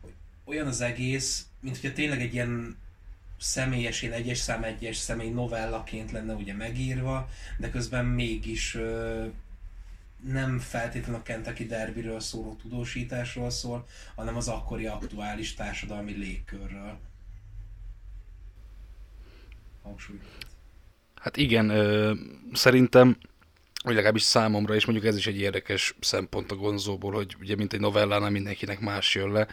hogy olyan az egész, mint hogyha tényleg egy ilyen személyesén egyes szám egyes személy novellaként lenne ugye megírva, de közben mégis ö, nem feltétlenül a Kentucky Derbyről szóló tudósításról szól, hanem az akkori aktuális társadalmi légkörről. Hangsúly. Hát igen, ö, szerintem vagy legalábbis számomra, és mondjuk ez is egy érdekes szempont a gonzóból, hogy ugye mint egy novellánál mindenkinek más jön le,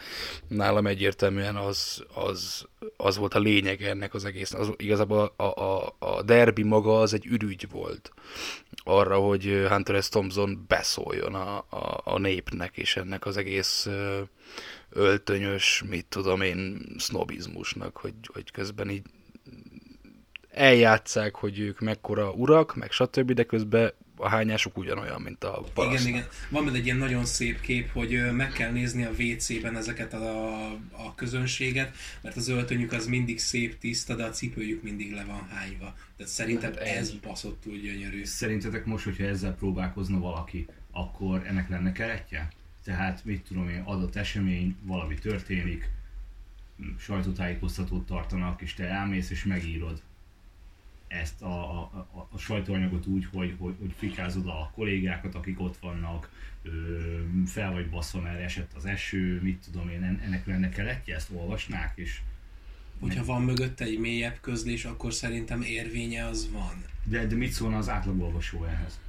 nálam egyértelműen az, az, az volt a lényeg ennek az egész. Az, igazából a, a, a derbi maga az egy ürügy volt arra, hogy Hunter S. Thompson beszóljon a, a, a népnek, és ennek az egész öltönyös, mit tudom én, sznobizmusnak, hogy, hogy közben így eljátszák, hogy ők mekkora urak, meg stb., de közben a hányásuk ugyanolyan, mint a parasztnak. Igen, igen. Van benne egy ilyen nagyon szép kép, hogy meg kell nézni a WC-ben ezeket a, a közönséget, mert az öltönyük az mindig szép, tiszta, de a cipőjük mindig le van hányva. Tehát szerintem Hát ez ennyi. baszott túl gyönyörű. Szerintetek most, hogyha ezzel próbálkozna valaki, akkor ennek lenne keretje? Tehát mit tudom én, adott esemény, valami történik, sajtótájékoztatót tartanak, és te elmész és megírod ezt a, a, a, a sajtóanyagot úgy, hogy, hogy, hogy fikázod a kollégákat, akik ott vannak, ö, fel vagy baszva, mert esett az eső, mit tudom én, en- ennek lenne keretje, ezt olvasnák, és Hogyha van mögötte egy mélyebb közlés, akkor szerintem érvénye az van. de, de mit szólna az átlagolvasó ehhez?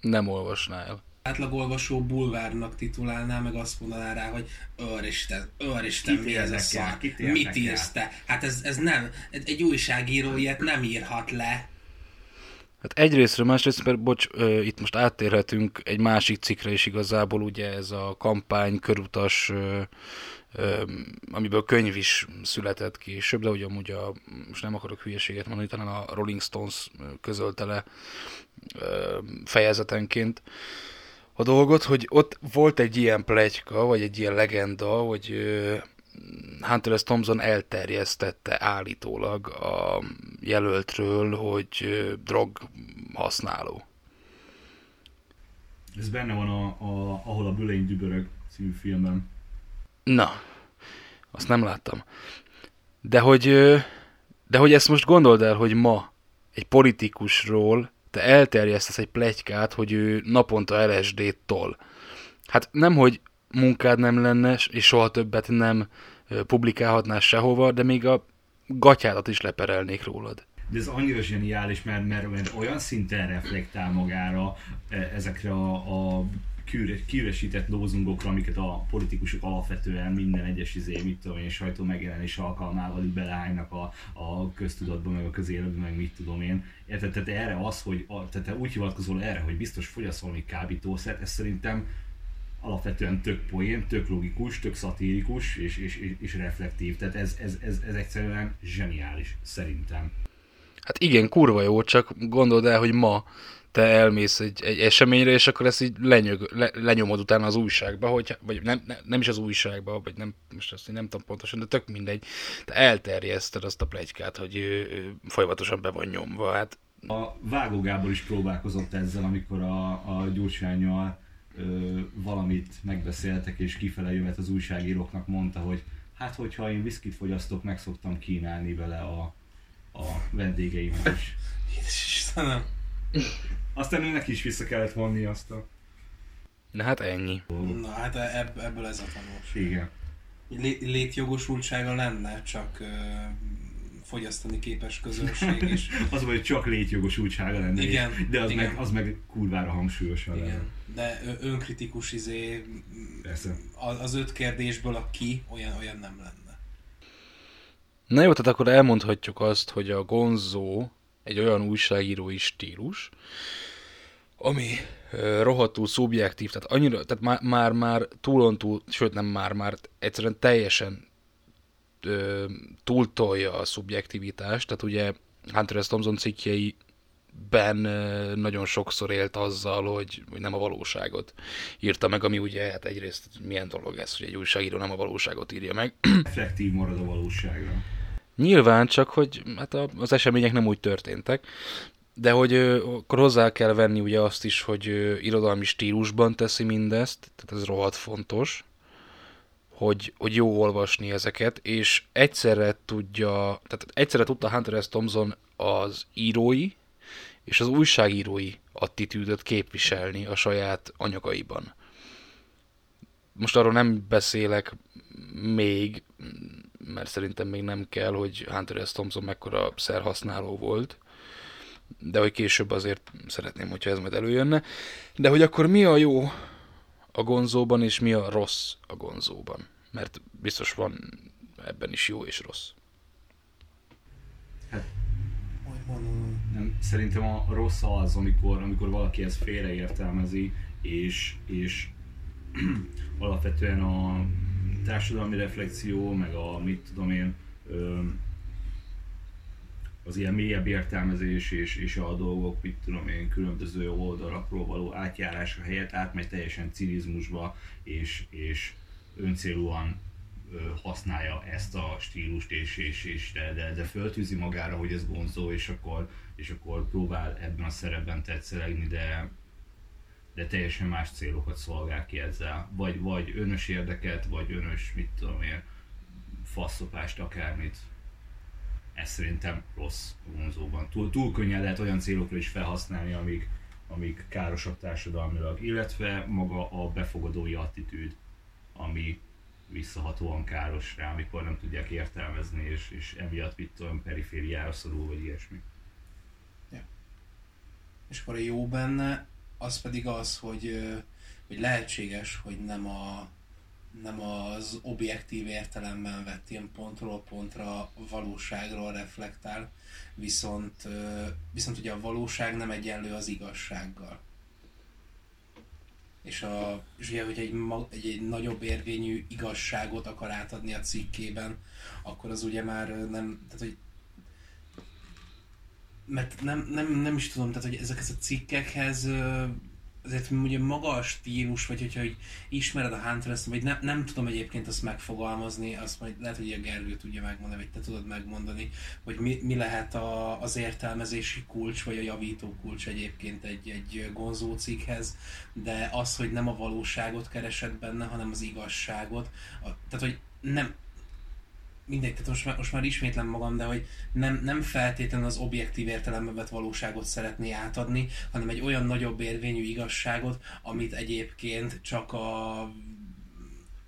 Nem olvasná el. Átlagolvasó bulvárnak titulálná, meg azt mondaná rá, hogy Őristen, Őristen, mi ez a szar? Mit írsz te? Hát ez, ez nem, egy újságíró ilyet nem írhat le. Hát egyrésztről, másrészt, mert bocs, ö, itt most áttérhetünk egy másik cikkre is igazából, ugye ez a kampány, körutas, ö, ö, amiből könyv is született később, de ugye amúgy a, most nem akarok hülyeséget mondani, talán a Rolling Stones ö, közölte le ö, fejezetenként a dolgot, hogy ott volt egy ilyen plegyka, vagy egy ilyen legenda, hogy Hunter S. Thompson elterjesztette állítólag a jelöltről, hogy drog használó. Ez benne van, a, a, ahol a Bülény dübörög című filmben. Na, azt nem láttam. De hogy, de hogy ezt most gondold el, hogy ma egy politikusról te elterjesztesz egy plegykát, hogy ő naponta LSD-t tol. Hát nem, hogy munkád nem lenne, és soha többet nem publikálhatnál sehova, de még a gatyádat is leperelnék rólad. De ez annyira zseniális, mert, mert, mert olyan szinten reflektál magára e, ezekre a, a kiüresített lózungokra, amiket a politikusok alapvetően minden egyes izé, mit tudom én, sajtó megjelenés alkalmával így belehánynak a, a köztudatba, meg a közéletbe, meg mit tudom én. Érted? Tehát erre az, hogy a, tehát te úgy hivatkozol erre, hogy biztos fogyaszt valami kábítószert, ez szerintem alapvetően tök poén, tök logikus, tök szatirikus és, és, és, és reflektív. Tehát ez, ez, ez, ez egyszerűen zseniális, szerintem. Hát igen, kurva jó, csak gondold el, hogy ma te elmész egy, egy eseményre, és akkor ezt így lenyög, le, lenyomod utána az újságba, hogy, vagy nem, nem, nem is az újságba, vagy nem, most azt nem tudom pontosan, de tök mindegy. Te elterjeszted azt a plegykát, hogy ő, ő folyamatosan be van nyomva. Hát A Vágó Gábor is próbálkozott ezzel, amikor a, a Gyurcsányjal ö, valamit megbeszéltek, és kifele jövet az újságíróknak mondta, hogy hát hogyha én viszkit fogyasztok, meg szoktam kínálni vele a, a vendégeimet is. Jézus Istenem. Aztán ő neki is vissza kellett vonni azt a Na hát ennyi. Na hát ebb, ebből ez a tanulság. Igen. Lé- létjogosultsága lenne, csak ö, fogyasztani képes közönség is. Az vagy, hogy csak létjogosultsága lenne, Igen, és- de az igen. meg, az meg kurvára hangsúlyosan lenne. Igen. De ö- önkritikus izé, Persze. az öt kérdésből a ki, olyan, olyan nem lenne. Na jó, tehát akkor elmondhatjuk azt, hogy a Gonzo egy olyan újságírói stílus, ami rohadtul szubjektív, tehát annyira, tehát már, már, már túlon túl, sőt nem már, már egyszerűen teljesen ö, túltolja a szubjektivitást, tehát ugye Hunter S. Thompson cikkjeiben ö, nagyon sokszor élt azzal, hogy, hogy nem a valóságot írta meg, ami ugye hát egyrészt milyen dolog ez, hogy egy újságíró nem a valóságot írja meg, Reflektív marad a valóságra. Nyilván, csak hogy hát az események nem úgy történtek, de hogy akkor hozzá kell venni ugye azt is, hogy irodalmi stílusban teszi mindezt, tehát ez rohadt fontos, hogy, hogy jó olvasni ezeket, és egyszerre tudja, tehát egyszerre tudta Hunter S. Thompson az írói és az újságírói attitűdöt képviselni a saját anyagaiban. Most arról nem beszélek még, mert szerintem még nem kell, hogy Hunter S. Thompson mekkora szerhasználó volt, de hogy később azért szeretném, hogyha ez majd előjönne. De hogy akkor mi a jó a gonzóban, és mi a rossz a gonzóban? Mert biztos van ebben is jó és rossz. Hogy mondom, Nem, szerintem a rossz az, amikor, amikor valaki ezt félreértelmezi, és, és alapvetően a társadalmi reflexió, meg a mit tudom én, az ilyen mélyebb értelmezés és, és a dolgok, mit tudom én, különböző oldalakról való átjárása helyett átmegy teljesen cinizmusba, és, és öncélúan használja ezt a stílust, és, és, és de, de, de föltűzi magára, hogy ez vonzó, és akkor, és akkor próbál ebben a szerepben tetszelegni, de, de teljesen más célokat szolgál ki ezzel. Vagy, vagy önös érdeket, vagy önös, mit tudom én, faszopást, akármit. Ez szerintem rossz vonzóban. Túl, túl könnyen lehet olyan célokra is felhasználni, amik, amik károsak társadalmilag, illetve maga a befogadói attitűd, ami visszahatóan káros rá, amikor nem tudják értelmezni, és, és emiatt mit tudom, perifériára szorul, vagy ilyesmi. És akkor a jó benne, az pedig az, hogy, hogy lehetséges, hogy nem, a, nem az objektív értelemben vett ilyen pontról pontra valóságról reflektál, viszont, viszont ugye a valóság nem egyenlő az igazsággal. És, a, és ugye, hogy egy, egy, egy nagyobb érvényű igazságot akar átadni a cikkében, akkor az ugye már nem, tehát hogy mert nem, nem, nem is tudom, tehát hogy ezekhez a cikkekhez azért ugye maga a stílus, vagy hogyha hogy ismered a hunter vagy nem, nem tudom egyébként azt megfogalmazni, azt majd lehet, hogy a Gergő tudja megmondani, vagy te tudod megmondani, hogy mi, mi lehet a, az értelmezési kulcs, vagy a javító kulcs egyébként egy, egy gonzó cikkhez, de az, hogy nem a valóságot keresed benne, hanem az igazságot, a, tehát hogy nem, mindegy, tehát most már, most már ismétlem magam, de hogy nem, nem feltétlenül az objektív értelemben vett valóságot szeretné átadni, hanem egy olyan nagyobb érvényű igazságot, amit egyébként csak a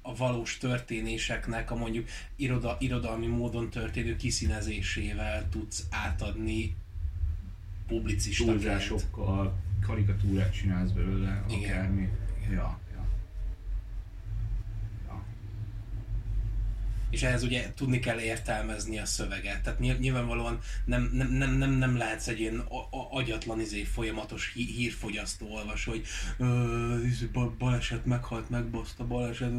a valós történéseknek a mondjuk iroda, irodalmi módon történő kiszínezésével tudsz átadni publicistaként. túlzásokkal, karikatúrát csinálsz belőle, akármi. Igen. Ja. És ehhez ugye tudni kell értelmezni a szöveget. Tehát nyilv- nyilvánvalóan nem, nem, nem, nem, nem lehetsz egy ilyen agyatlan izé folyamatos hí- hírfogyasztó olvasó, hogy izé, ba- baleset meghalt, megbaszta baleset,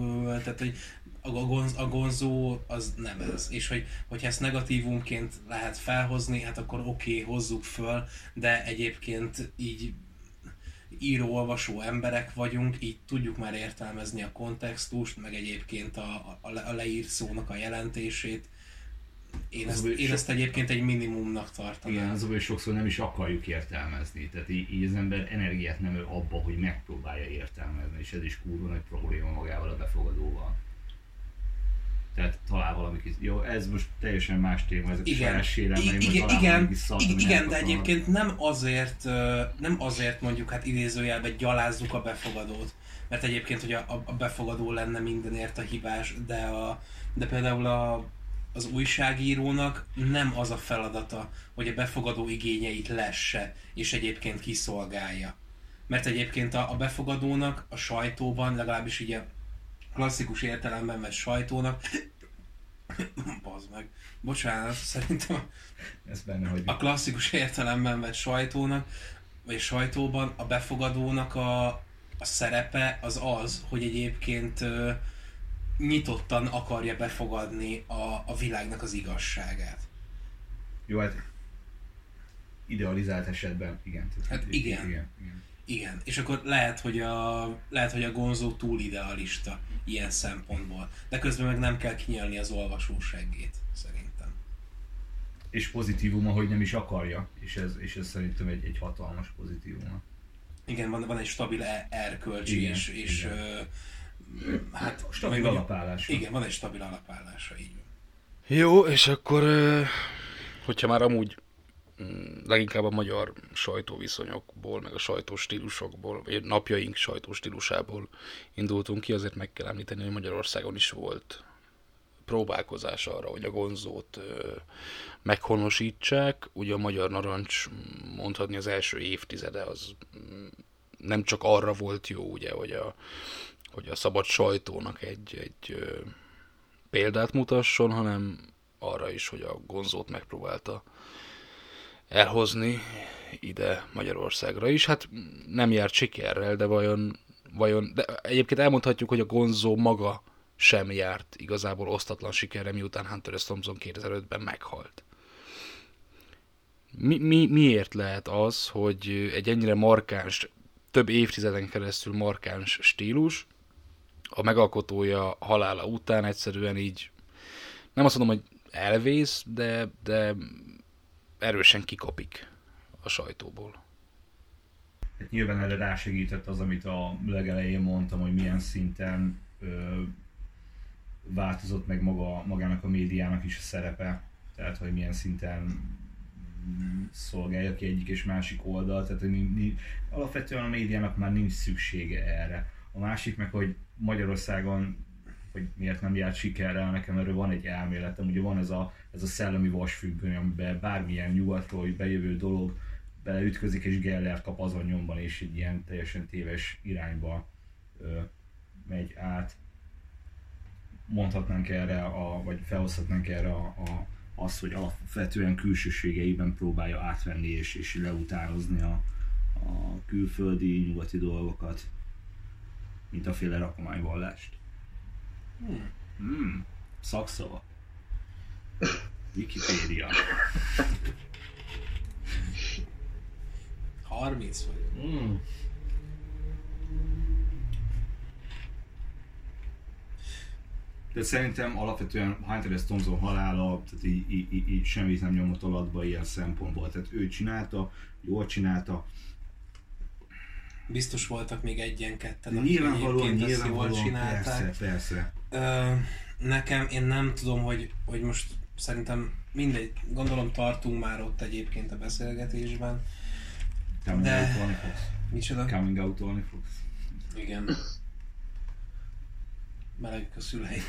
tehát hogy a, gonz, a gonzó az nem ez. És hogy, hogyha ezt negatívumként lehet felhozni, hát akkor oké, okay, hozzuk föl, de egyébként így író-olvasó emberek vagyunk, így tudjuk már értelmezni a kontextust, meg egyébként a, a, a leírt szónak a jelentését. Én ezt, én ezt egyébként egy minimumnak tartanám. Igen, az hogy sokszor nem is akarjuk értelmezni. Tehát így, így az ember energiát nem öl abba, hogy megpróbálja értelmezni, és ez is kurva nagy probléma magával a befogadóval. Tehát talál valami kis... Jó, ez most teljesen más téma, ezek a Igen, saját sérelmeim, I- igen, igen, szart, igen, igen, de egyébként nem azért, nem azért mondjuk hát idézőjelben gyalázzuk a befogadót, mert egyébként, hogy a, a- befogadó lenne mindenért a hibás, de, a, de például a, az újságírónak nem az a feladata, hogy a befogadó igényeit lesse, és egyébként kiszolgálja. Mert egyébként a, a befogadónak a sajtóban, legalábbis így a klasszikus értelemben vett sajtónak, bazd meg, bocsánat, szerintem Ez benne, hogy a klasszikus értelemben vett sajtónak, vagy sajtóban a befogadónak a, a szerepe az az, hogy egyébként ö, nyitottan akarja befogadni a, a világnak az igazságát. Jó, hát idealizált esetben igen. Tehát, Hát igen. igen, igen. Igen, és akkor lehet, hogy a, lehet, hogy a Gonzó túl idealista ilyen szempontból, de közben meg nem kell kinyelni az olvasó seggét, szerintem. És pozitívuma, hogy nem is akarja, és ez, és ez szerintem egy, egy hatalmas pozitívuma. Igen, van, van egy stabil e- erkölcs, Igen, és, és igen. Ö, hát... Stabil meg- alapállás. Igen, van egy stabil alapállása, így van. Jó, és akkor, hogyha már amúgy leginkább a magyar sajtóviszonyokból, meg a sajtóstílusokból, vagy napjaink sajtóstílusából indultunk ki, azért meg kell említeni, hogy Magyarországon is volt próbálkozás arra, hogy a gonzót meghonosítsák. Ugye a Magyar Narancs mondhatni az első évtizede az mm, nem csak arra volt jó, ugye, hogy a, hogy a szabad sajtónak egy, egy példát mutasson, hanem arra is, hogy a gonzót megpróbálta elhozni ide Magyarországra is. Hát nem járt sikerrel, de vajon, vajon de egyébként elmondhatjuk, hogy a gonzó maga sem járt igazából osztatlan sikerre, miután Hunter S. Thompson 2005-ben meghalt. Mi, mi, miért lehet az, hogy egy ennyire markáns, több évtizeden keresztül markáns stílus, a megalkotója halála után egyszerűen így, nem azt mondom, hogy elvész, de, de erősen kikopik a sajtóból. Hát nyilván erre rásegített az, amit a legelején mondtam, hogy milyen szinten ö, változott meg maga, magának a médiának is a szerepe, tehát hogy milyen szinten szolgálja ki egyik és másik oldal, tehát hogy alapvetően a médiának már nincs szüksége erre. A másik meg, hogy Magyarországon hogy miért nem járt sikerrel, nekem erről van egy elméletem, ugye van ez a, ez a szellemi vasfüggöny, amiben bármilyen nyugatról bejövő dolog beleütközik, és Geller kap azon nyomban, és egy ilyen teljesen téves irányba ö, megy át. Mondhatnánk erre, a, vagy felhozhatnánk erre a, a, azt, hogy alapvetően külsőségeiben próbálja átvenni és, és leutánozni a, a külföldi, nyugati dolgokat, mint a féle rakományvallást. Hmm. Hmm, szakszava. Wikipédia. 30 vagy? Hmm. De szerintem alapvetően Hunter S. Thompson halála, tehát így, így, így, így semmit nem nyomott alatba ilyen szempontból. Tehát ő csinálta, jól csinálta. Biztos voltak még egyen-ketten, akik Nyilvánvalóan, egyébként ezt jól nyilvánvalóan, csinálták. persze, persze. Nekem, én nem tudom, hogy, hogy most szerintem mindegy, gondolom tartunk már ott egyébként a beszélgetésben. Coming De- out Tony Fox. Micsoda? Coming out Tony Fox. Igen. Meleg a szülei.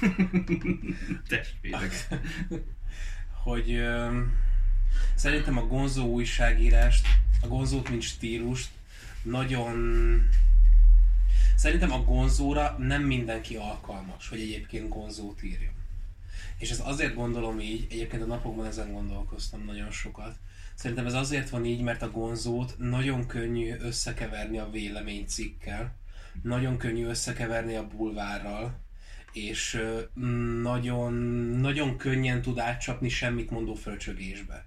Testvérek. hogy ö, szerintem a gonzó újságírást, a gonzót mint stílust nagyon... Szerintem a gonzóra nem mindenki alkalmas, hogy egyébként gonzót írjon. És ez azért gondolom így, egyébként a napokban ezen gondolkoztam nagyon sokat. Szerintem ez azért van így, mert a gonzót nagyon könnyű összekeverni a véleménycikkel, nagyon könnyű összekeverni a bulvárral, és nagyon, nagyon könnyen tud átcsapni semmit mondó fröcsögésbe.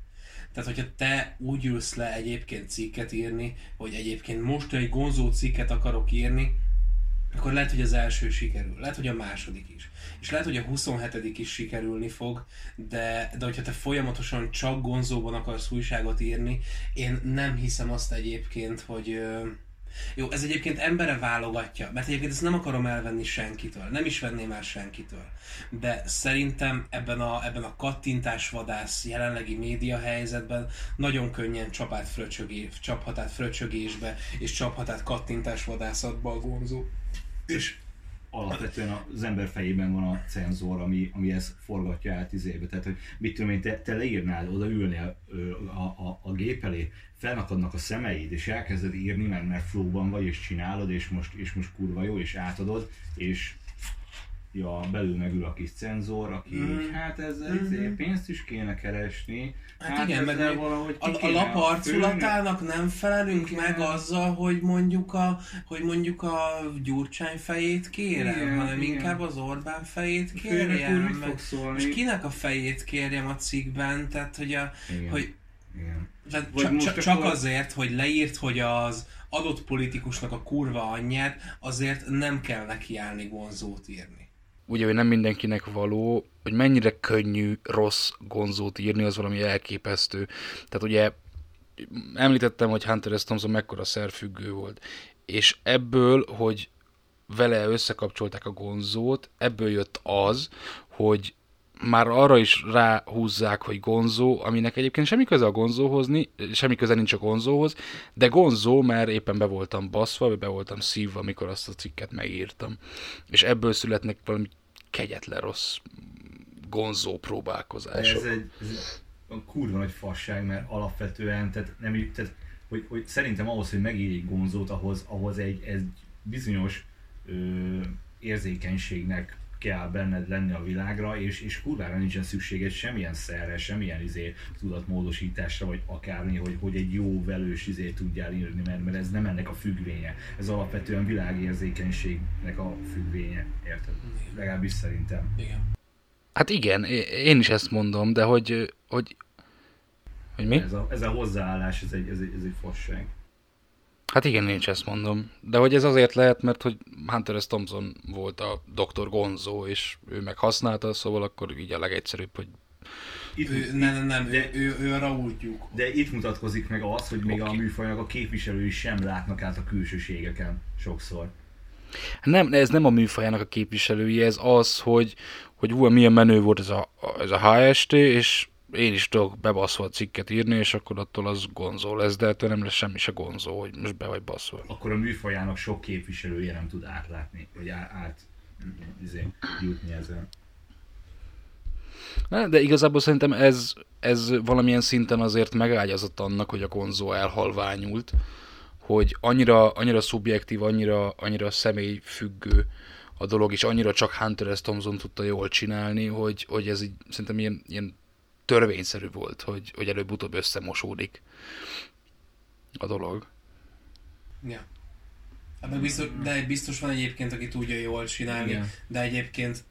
Tehát, hogyha te úgy ülsz le egyébként cikket írni, hogy egyébként most egy gonzó cikket akarok írni, akkor lehet, hogy az első sikerül, lehet, hogy a második is. És lehet, hogy a 27 is sikerülni fog, de, de hogyha te folyamatosan csak gonzóban akarsz újságot írni, én nem hiszem azt egyébként, hogy... Jó, ez egyébként embere válogatja, mert egyébként ezt nem akarom elvenni senkitől, nem is venném el senkitől. De szerintem ebben a, ebben a kattintásvadász jelenlegi média helyzetben nagyon könnyen csapát fröcsögé, csaphat át fröcsögésbe, és csaphat át kattintásvadászatba a gonzó. És alapvetően az ember fejében van a cenzor, ami, ami ezt forgatja át izébe. Tehát, hogy mit tudom én, te, te leírnál, oda ülnél a, a, a gép elé, felakadnak a szemeid, és elkezded írni, mert, mert flowban vagy, és csinálod, és most, és most kurva jó, és átadod, és ja, belül megül a kis cenzor, aki Mm. mm. hát ezzel Mhm. mm-hmm. pénzt is kéne keresni. Hát, igen, meg valahogy A, a lap arculatának nem felelünk Igen. meg azzal, hogy mondjuk a, hogy mondjuk a Gyurcsány fejét kérem, Igen, hanem igen. inkább az Orbán fejét kérjem. Meg, most kinek a fejét kérjem a cikkben, tehát hogy, a, Igen. hogy Igen. tehát Vagy csak, most csak, csak akkor- azért, hogy leírt, hogy az adott politikusnak a kurva anyját, azért nem kell neki állni gonzót írni. Ugye, hogy nem mindenkinek való, hogy mennyire könnyű rossz gonzót írni, az valami elképesztő. Tehát ugye említettem, hogy Hunter S. Thompson mekkora szerfüggő volt, és ebből, hogy vele összekapcsolták a gonzót, ebből jött az, hogy már arra is ráhúzzák, hogy gonzó, aminek egyébként semmi köze a gonzóhoz, semmi köze nincs a gonzóhoz, de gonzó, mert éppen be voltam baszva, be voltam szívva, amikor azt a cikket megírtam. És ebből születnek valami kegyetlen rossz gonzó próbálkozások. ez egy, ez egy kurva nagy fasság, mert alapvetően, tehát, nem, tehát hogy, hogy szerintem ahhoz, hogy megírj gonzót, ahhoz, ahhoz egy, egy bizonyos ö, érzékenységnek kell benned lenni a világra, és, és kurvára nincsen szükséged semmilyen szerre, semmilyen izé, tudatmódosításra, vagy akármi, hogy, hogy egy jó velős izé tudjál írni, mert, mert ez nem ennek a függvénye. Ez alapvetően világérzékenységnek a függvénye, érted? Legalábbis szerintem. Igen. Hát igen, én is ezt mondom, de hogy, hogy, hogy mi? Ez a, ez a hozzáállás, ez egy, ez egy, ez egy fasság. Hát igen, én is ezt mondom. De hogy ez azért lehet, mert hogy Hunter S. Thompson volt a Dr. Gonzo, és ő meg használta, szóval akkor így a legegyszerűbb, hogy Itt, Ő, nem, nem, nem, de, ő, ő, a Raúl Gyuk. de itt mutatkozik meg az, hogy még Oké. a műfajnak a képviselői sem látnak át a külsőségeken sokszor. Nem, ez nem a műfajának a képviselője, ez az, hogy, hogy ú, milyen menő volt ez a, ez a HST, és én is tudok bebaszva a cikket írni, és akkor attól az gonzó lesz, de ettől nem lesz semmi se gonzó, hogy most be vagy baszva. Akkor a műfajának sok képviselője nem tud átlátni, vagy át izé, jutni ezen. Ne, de igazából szerintem ez, ez valamilyen szinten azért megágyazott annak, hogy a gonzó elhalványult, hogy annyira, annyira szubjektív, annyira, annyira személyfüggő a dolog, és annyira csak Hunter S. Thompson tudta jól csinálni, hogy, hogy ez így szerintem ilyen, ilyen törvényszerű volt, hogy, hogy előbb-utóbb összemosódik a dolog. Ja. Hát meg biztos, de biztos van egyébként, aki tudja jól csinálni, Igen. de egyébként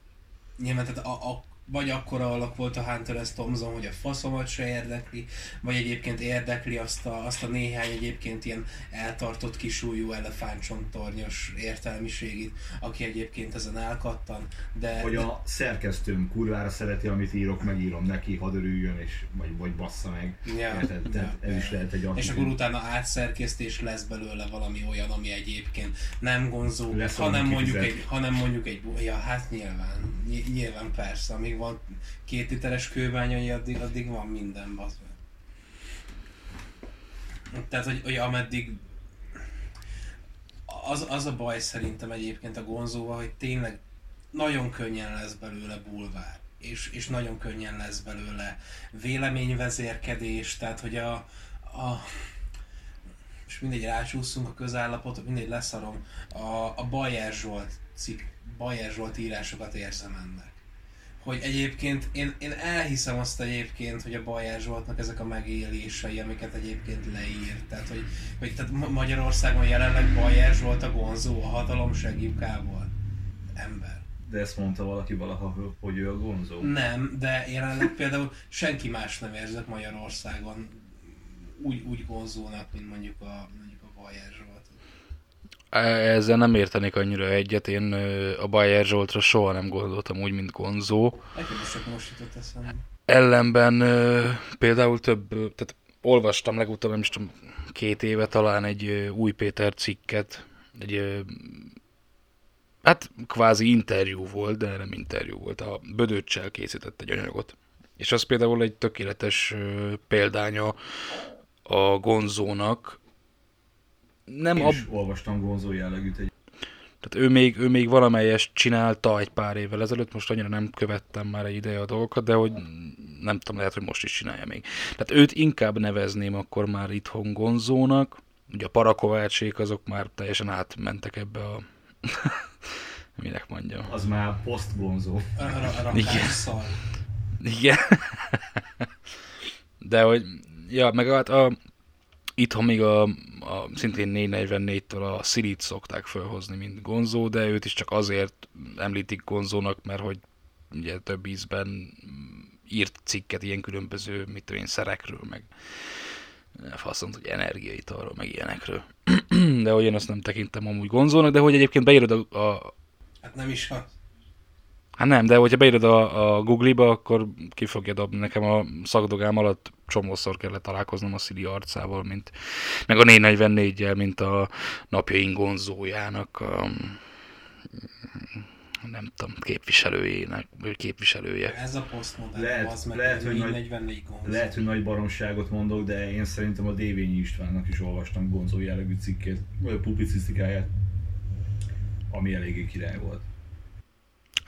nyilván tehát a, a, vagy akkora alak volt a Hunter S. Thompson, hogy a faszomat se érdekli, vagy egyébként érdekli azt a, azt a néhány egyébként ilyen eltartott kisúlyú elefántcsontornyos értelmiségit, aki egyébként ezen elkattan, de, Hogy de a szerkesztőm kurvára szereti, amit írok, megírom neki, hadd örüljön, és, vagy, vagy bassza meg. Ja, Érted? Tehát ja, ez is lehet egy és akkor utána átszerkesztés lesz belőle valami olyan, ami egyébként nem vonzó, Lesz hanem mondjuk, kifizet. egy, hanem mondjuk egy, ja hát nyilván, ny- nyilván persze, amíg van két literes kőbányai, addig, addig van minden, bazd. Tehát, hogy, hogy ameddig az, az a baj szerintem egyébként a gonzóval, hogy tényleg nagyon könnyen lesz belőle bulvár, és, és nagyon könnyen lesz belőle véleményvezérkedés, tehát hogy a, a és mindegy rácsúszunk a közállapotot, mindegy leszarom, a, a Bajer Zsolt cikk, Bajer Zsolt írásokat érzem ennek. Hogy egyébként én, én elhiszem azt egyébként, hogy a Bajer Zsoltnak ezek a megélései, amiket egyébként leír. Tehát, hogy, hogy tehát Ma- Magyarországon jelenleg Bajer Zsolt a gonzó, a hatalom segítkából. Ember. De ezt mondta valaki valaha, hogy ő a gonzó. Nem, de jelenleg például senki más nem érzek Magyarországon úgy, úgy gonzónak, mint mondjuk a, mondjuk a Zsolt. Ezzel nem értenék annyira egyet, én a Bayer Zsoltra soha nem gondoltam úgy, mint Gonzó. Nekem is csak most jutott eszembe. Ellenben például több, tehát olvastam legutóbb, nem is tudom, két éve talán egy új Péter cikket, egy hát kvázi interjú volt, de nem interjú volt, a Bödöccsel készített egy anyagot. És az például egy tökéletes példánya a Gonzónak. Nem Én ab, is olvastam gonzó jellegűt egy tehát ő még, ő még valamelyest csinálta egy pár évvel ezelőtt, most annyira nem követtem már egy ideje a dolgokat, de hogy nem tudom, lehet, hogy most is csinálja még. Tehát őt inkább nevezném akkor már itthon Gonzónak, ugye a Parakovácsék azok már teljesen átmentek ebbe a... minek mondjam. az már a Igen. Igen. De hogy, ja, meg hát a, itthon még a, a szintén 444-től a Sirit szokták felhozni, mint Gonzó, de őt is csak azért említik Gonzónak, mert hogy ugye több ízben írt cikket ilyen különböző, mit tudom én, szerekről, meg faszont, hogy energiaitalról, meg ilyenekről. de hogy én azt nem tekintem amúgy Gonzónak, de hogy egyébként beírod a, a, Hát nem is az. Hát nem, de hogyha beírod a, a Google-ba, akkor ki fogja dobni. Nekem a szakdogám alatt csomószor kellett találkoznom a Siri arcával, mint, meg a 444-jel, mint a napjaink gonzójának a, nem tudom, képviselőjének, vagy képviselője. Ez a posztmodern, Lehet- az meg lehet, hogy nagy- 44 gonz. Lehet, hogy nagy baromságot mondok, de én szerintem a Dévényi Istvánnak is olvastam gonzó jellegű cikkét, vagy a publicisztikáját, ami eléggé király volt.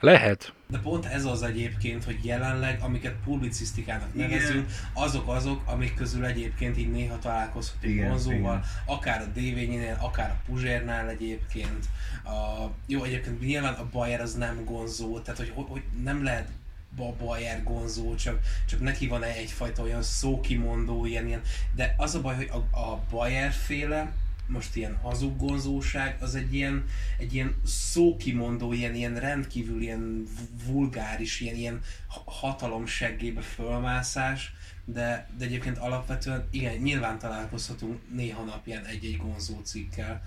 Lehet. De pont ez az egyébként, hogy jelenleg, amiket publicisztikának nevezünk, azok azok, amik közül egyébként így néha találkozhatunk vonzóval, akár a DV-nél, akár a Puzsérnál egyébként. A, jó, egyébként nyilván a Bayer az nem gonzó, tehát hogy, hogy, nem lehet a Bayer gonzó, csak, csak neki van egyfajta olyan szókimondó, ilyen, ilyen. De az a baj, hogy a, a Bayer féle, most ilyen hazuggonzóság, az egy ilyen, egy ilyen szókimondó, ilyen, ilyen rendkívül ilyen vulgáris, ilyen, ilyen ha- hatalomseggébe fölmászás, de, de egyébként alapvetően igen, nyilván találkozhatunk néha napján egy-egy gonzó cikkel,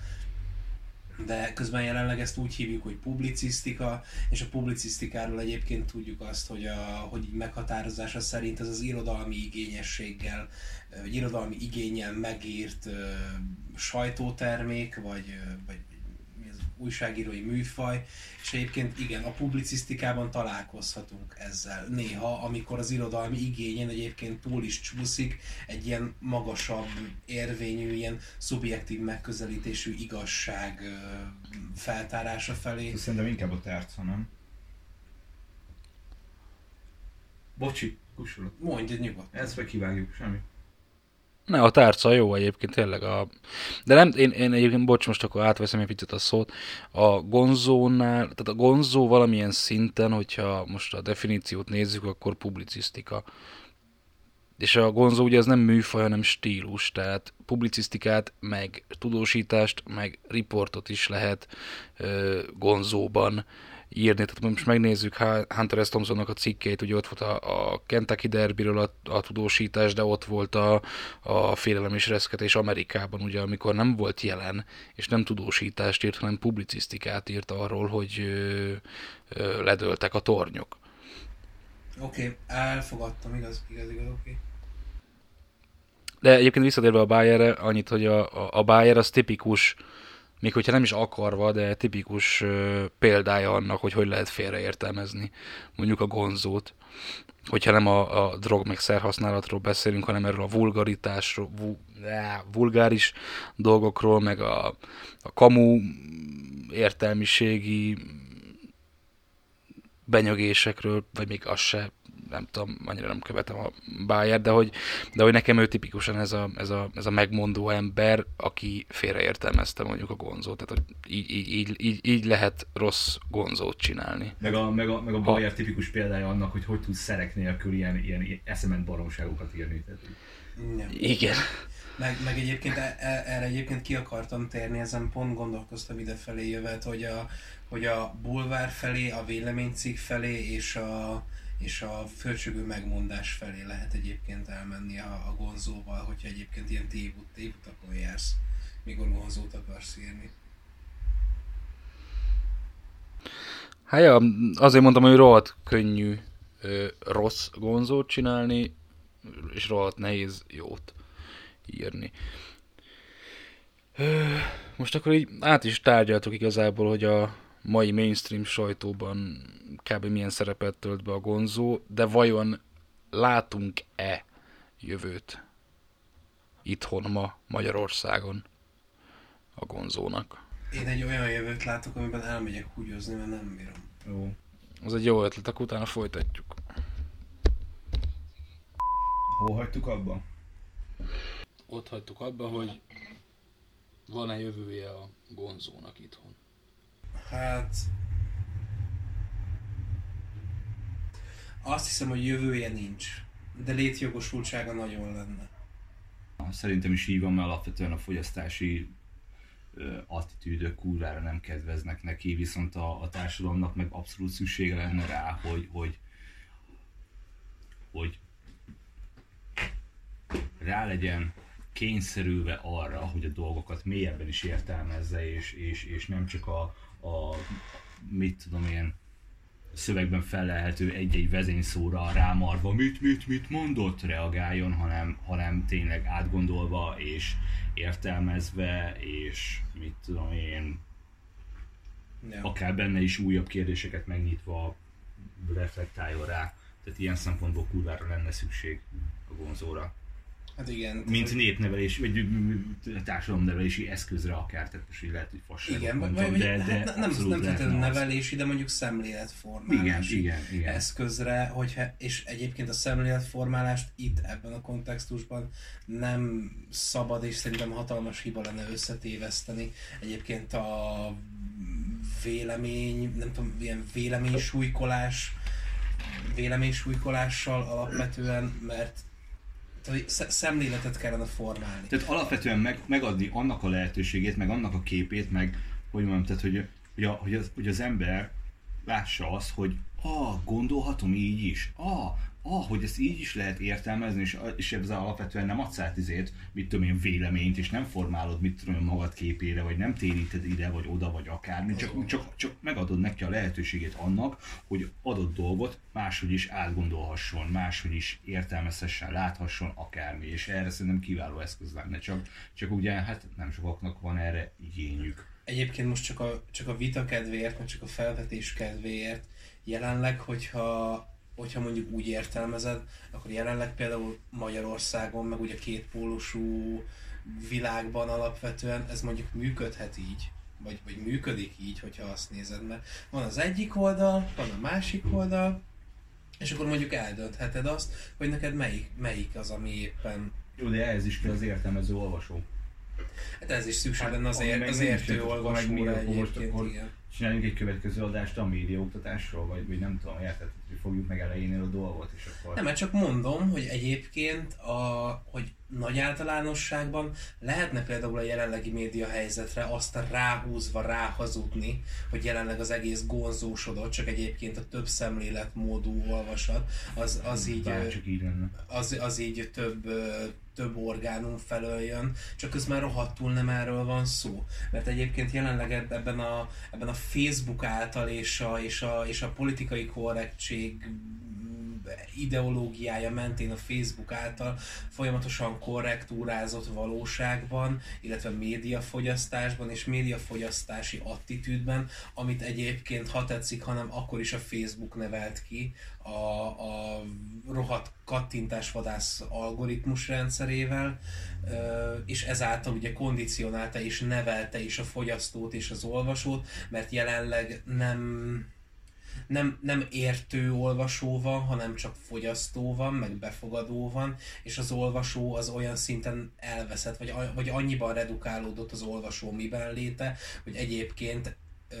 de közben jelenleg ezt úgy hívjuk, hogy publicisztika, és a publicisztikáról egyébként tudjuk azt, hogy, a, hogy meghatározása szerint ez az irodalmi igényességgel, vagy irodalmi igényel megírt ö, sajtótermék, vagy, vagy újságírói műfaj, és egyébként igen, a publicisztikában találkozhatunk ezzel néha, amikor az irodalmi igényen egyébként túl is csúszik egy ilyen magasabb érvényű, ilyen szubjektív megközelítésű igazság feltárása felé. Szerintem inkább a tárca, nem? Bocsi, kussolok. Mondj nyugodtan. Ezt meg kivágjuk, semmi. Ne, a tárca jó egyébként tényleg. A... De nem, én, én egyébként, bocs, most akkor átveszem egy picit a szót. A gonzónál, tehát a gonzó valamilyen szinten, hogyha most a definíciót nézzük, akkor publicisztika. És a gonzó ugye ez nem műfaj, hanem stílus, tehát publicisztikát, meg tudósítást, meg riportot is lehet ö, gonzóban írni. Tehát most megnézzük Hu- Hunter S. Thompsonnak a cikkeit, ugye ott volt a, a Kentucky Derbyről a, a tudósítás, de ott volt a, a félelem és reszketés Amerikában, ugye, amikor nem volt jelen, és nem tudósítást írt, hanem publicisztikát írt arról, hogy ö, ö, ledöltek a tornyok. Oké, okay, elfogadtam, igaz, igaz, igaz, oké. Okay. De egyébként visszatérve a Bayerre, annyit, hogy a, a, a Bayer az tipikus, még hogyha nem is akarva, de tipikus példája annak, hogy hogy lehet félreértelmezni mondjuk a gonzót. Hogyha nem a, a drog meg szerhasználatról beszélünk, hanem erről a vulgaritásról, vu, á, vulgáris dolgokról, meg a, a kamu értelmiségi benyögésekről, vagy még az se, nem tudom, annyira nem követem a Bayer, de hogy, de hogy nekem ő tipikusan ez a, ez, a, ez a megmondó ember, aki félreértelmezte mondjuk a gonzót, tehát hogy így, így, így, így, így lehet rossz gonzót csinálni. Meg a, meg a, meg a Bayer tipikus példája annak, hogy hogy tudsz szerek nélkül ilyen, ilyen, ilyen eszement baromságokat írni. Tehát, Nem. Igen. Meg, meg egyébként e- e- erre egyébként ki akartam térni, ezen pont gondolkoztam idefelé jövet, hogy a, hogy a bulvár felé, a véleménycikk felé és a, és a fölcsögő megmondás felé lehet egyébként elmenni a, a gonzóval, hogyha egyébként ilyen tévút, tévutakon jársz, mikor gonzót akarsz írni. Hát ja, azért mondtam, hogy rohadt könnyű ö, rossz gonzót csinálni, és rohadt nehéz jót írni. Ö, Most akkor így át is tárgyaltuk igazából, hogy a mai mainstream sajtóban kb. milyen szerepet tölt be a gonzó, de vajon látunk-e jövőt itthon ma Magyarországon a gonzónak? Én egy olyan jövőt látok, amiben elmegyek húgyozni, mert nem bírom. jó. Az egy jó ötlet, akkor utána folytatjuk. Hol hagytuk abba? ott hagytuk abba, hogy van-e jövője a gonzónak itthon. Hát... Azt hiszem, hogy jövője nincs. De létjogosultsága nagyon lenne. Szerintem is így van, mert alapvetően a fogyasztási attitűdök kurvára nem kedveznek neki, viszont a, a társadalomnak meg abszolút szüksége lenne rá, hogy, hogy, hogy rá legyen kényszerülve arra, hogy a dolgokat mélyebben is értelmezze, és, és, és nem csak a, a mit tudom én, szövegben felelhető egy-egy vezényszóra rámarva, mit, mit, mit mondott, reagáljon, hanem, hanem tényleg átgondolva és értelmezve, és mit tudom én, Ja. akár benne is újabb kérdéseket megnyitva reflektáljon rá. Tehát ilyen szempontból kurvára lenne szükség a gonzóra. Hát igen. mint tehát, népnevelés, vagy társadalomnevelési eszközre akár, tehát most így lehet, hogy fasságot igen, vagy, mondtam, vagy, de, de hát nem, nem, feltétlenül nevelési, de mondjuk szemléletformálási Igen, igen, igen. eszközre, hogyha, és egyébként a szemléletformálást itt ebben a kontextusban nem szabad, és szerintem hatalmas hiba lenne összetéveszteni. Egyébként a vélemény, nem tudom, ilyen véleménysúlykolás, véleménysúlykolással alapvetően, mert szemléletet kellene formálni. Tehát alapvetően meg, megadni annak a lehetőségét, meg annak a képét, meg hogy mondjam, tehát hogy, hogy, a, hogy, az, hogy az ember lássa azt, hogy ah, gondolhatom így is, ah, ah, hogy ezt így is lehet értelmezni, és, és ezzel alapvetően nem adsz át izét, mit tudom én, véleményt, és nem formálod, mit tudom én, magad képére, vagy nem téríted ide, vagy oda, vagy akármi, csak, csak, csak megadod neki a lehetőségét annak, hogy adott dolgot máshogy is átgondolhasson, máshogy is értelmezhessen, láthasson, akármi, és erre szerintem kiváló eszköz lenne, csak, csak ugye hát nem sokaknak van erre igényük. Egyébként most csak a, csak a vita kedvéért, meg csak a felvetés kedvéért, jelenleg, hogyha, hogyha mondjuk úgy értelmezed, akkor jelenleg például Magyarországon, meg ugye kétpólusú világban alapvetően ez mondjuk működhet így, vagy, vagy működik így, hogyha azt nézed, mert van az egyik oldal, van a másik oldal, és akkor mondjuk eldöntheted azt, hogy neked melyik, melyik az, ami éppen Jó, de ehhez is kell az értelmező olvasó. Hát ez is szükség Hát, lenne az, ami ér, az értő olvasóra akkor most egyébként, akkor- igen. Csináljunk egy következő adást a médiaoktatásról, vagy, vagy nem tudom, érted, hogy fogjuk meg elejénél a dolgot, és akkor... Nem, mert csak mondom, hogy egyébként, a, hogy nagy általánosságban lehetne például a jelenlegi média helyzetre azt ráhúzva, ráhazudni, hogy jelenleg az egész gonzósodott, csak egyébként a több szemléletmódú olvasat, az, az így... Bár csak így lenne. az, az így több, több orgánum felől jön, csak közben rohadtul nem erről van szó. Mert egyébként jelenleg eb- ebben a, ebben a Facebook által és a, és a, és a politikai korrektség mm, ideológiája mentén a Facebook által folyamatosan korrektúrázott valóságban, illetve médiafogyasztásban és médiafogyasztási attitűdben, amit egyébként, ha tetszik, hanem akkor is a Facebook nevelt ki a, a rohadt kattintásvadász algoritmus rendszerével, ö, és ezáltal ugye kondicionálta és nevelte is a fogyasztót és az olvasót, mert jelenleg nem nem, nem értő olvasó van, hanem csak fogyasztó van, meg befogadó van, és az olvasó az olyan szinten elveszett, vagy, vagy annyiban redukálódott az olvasó miben léte, hogy egyébként ö,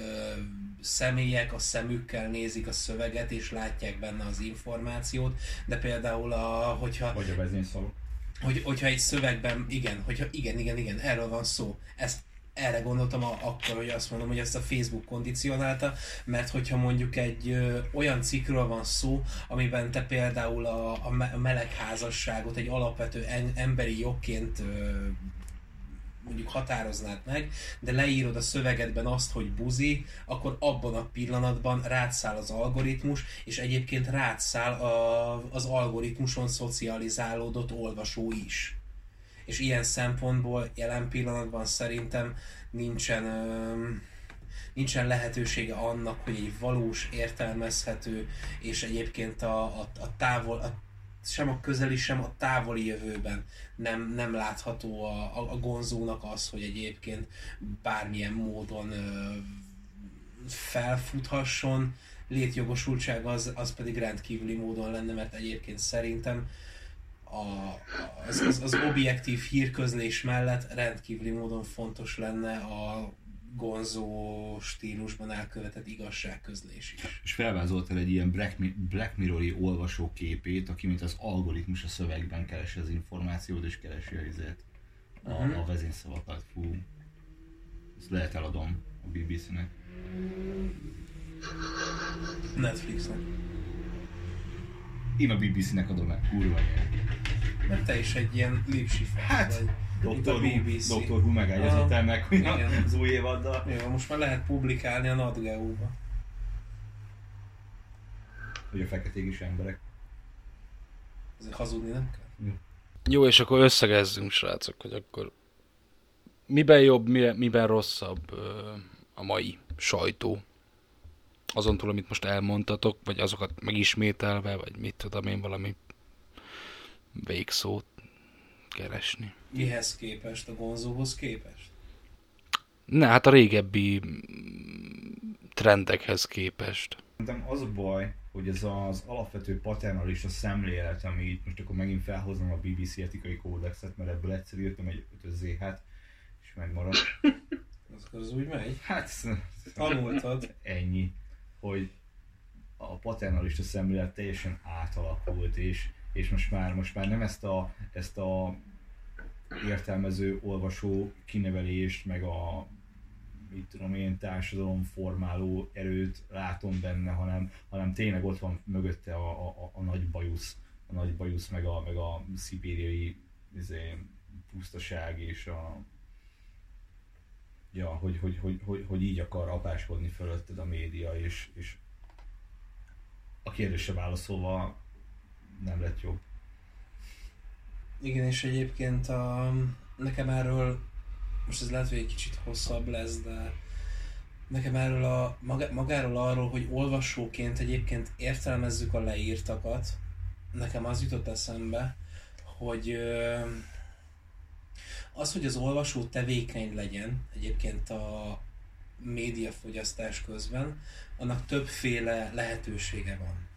személyek a szemükkel nézik a szöveget, és látják benne az információt, de például, a, hogyha Vagy a vezényszavak. hogy, hogyha egy szövegben, igen, hogyha igen, igen, igen, erről van szó. Ezt erre gondoltam a, akkor, hogy azt mondom, hogy ezt a Facebook kondicionálta, mert hogyha mondjuk egy ö, olyan cikkről van szó, amiben te például a, a me- a melegházasságot egy alapvető en, emberi jogként ö, mondjuk határoznád meg, de leírod a szövegedben azt, hogy buzi, akkor abban a pillanatban rátszáll az algoritmus, és egyébként rátszáll a, az algoritmuson szocializálódott olvasó is. És ilyen szempontból jelen pillanatban szerintem nincsen, nincsen lehetősége annak, hogy egy valós, értelmezhető, és egyébként a, a, a távol, a sem a közeli, sem a távoli jövőben nem, nem látható a, a, a gonzónak az, hogy egyébként bármilyen módon ö, felfuthasson, létjogosultság az, az pedig rendkívüli módon lenne, mert egyébként szerintem a, az, az, az objektív hírközlés mellett rendkívüli módon fontos lenne a gonzó stílusban elkövetett igazságközlés is. És felvázoltál egy ilyen Black, Black Mirror-i olvasó képét, aki mint az algoritmus a szövegben keresi az információt és keresi a izét. A, Mhm. a vezényszavakat. Fú. Ezt lehet eladom a BBC-nek. Netflixnek. Én a BBC-nek adom el, kurva nyer. Mert te is egy ilyen lipsifa Hát, vagy. Mint a Dr. Who, el meg hogy az új évaddal. Jó, most már lehet publikálni a NatGeo-ba. Hogy a feketék is emberek. Ezért hazudni nem kell. Jó, és akkor összegezzünk, srácok, hogy akkor miben jobb, miben, rosszabb a mai sajtó? Azon túl, amit most elmondtatok, vagy azokat megismételve, vagy mit tudom én, valami végszót keresni. Mihez képest? A gonzóhoz képest? Ne, hát a régebbi trendekhez képest. Szerintem az a baj, hogy ez az alapvető paternalista szemlélet, ami itt most akkor megint felhozom a BBC etikai kódexet, mert ebből egyszer írtam egy 5 hát és megmaradt. Az, az úgy megy? Hát Tanultad. ennyi, hogy a paternalista szemlélet teljesen átalakult, és, és most már, most már nem ezt a, ezt a értelmező, olvasó kinevelést, meg a mit tudom én, társadalom formáló erőt látom benne, hanem, hanem tényleg ott van mögötte a, a, a nagy bajusz, a nagy bajusz, meg a, meg a szibériai izé, pusztaság és a ja, hogy, hogy, hogy, hogy, hogy így akar apáskodni fölötted a média, és, és a kérdésre válaszolva nem lett jobb. Igen, és egyébként a, nekem erről, most ez lehet, hogy egy kicsit hosszabb lesz, de nekem erről a, magáról arról, hogy olvasóként egyébként értelmezzük a leírtakat, nekem az jutott eszembe, hogy az, hogy az olvasó tevékeny legyen egyébként a médiafogyasztás közben, annak többféle lehetősége van.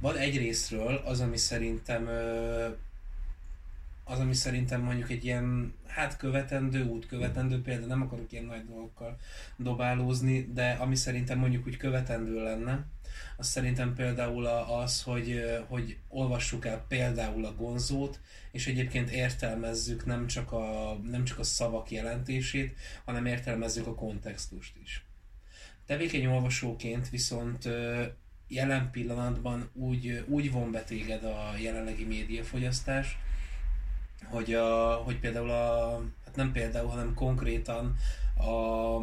Van egyrésztről az, ami szerintem az, ami szerintem mondjuk egy ilyen, hát követendő, út követendő, példa nem akarok ilyen nagy dolgokkal dobálózni, de ami szerintem mondjuk úgy követendő lenne, az szerintem például az, hogy, hogy olvassuk el például a gonzót, és egyébként értelmezzük nem csak a, nem csak a szavak jelentését, hanem értelmezzük a kontextust is. Tevékeny olvasóként viszont jelen pillanatban úgy, úgy von be téged a jelenlegi médiafogyasztás, hogy, a, hogy például a, hát nem például, hanem konkrétan a,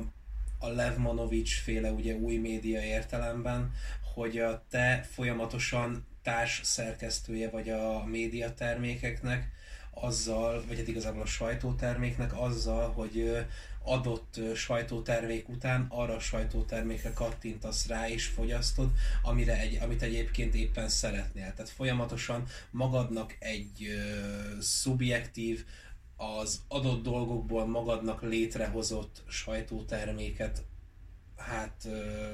a Lev Manovics féle ugye új média értelemben, hogy a te folyamatosan társ szerkesztője vagy a médiatermékeknek, azzal, vagy hát igazából a sajtóterméknek azzal, hogy adott sajtótermék után arra a sajtótermékre kattintasz rá és fogyasztod, amire egy, amit egyébként éppen szeretnél. Tehát folyamatosan magadnak egy ö, szubjektív, az adott dolgokból magadnak létrehozott sajtóterméket hát ö,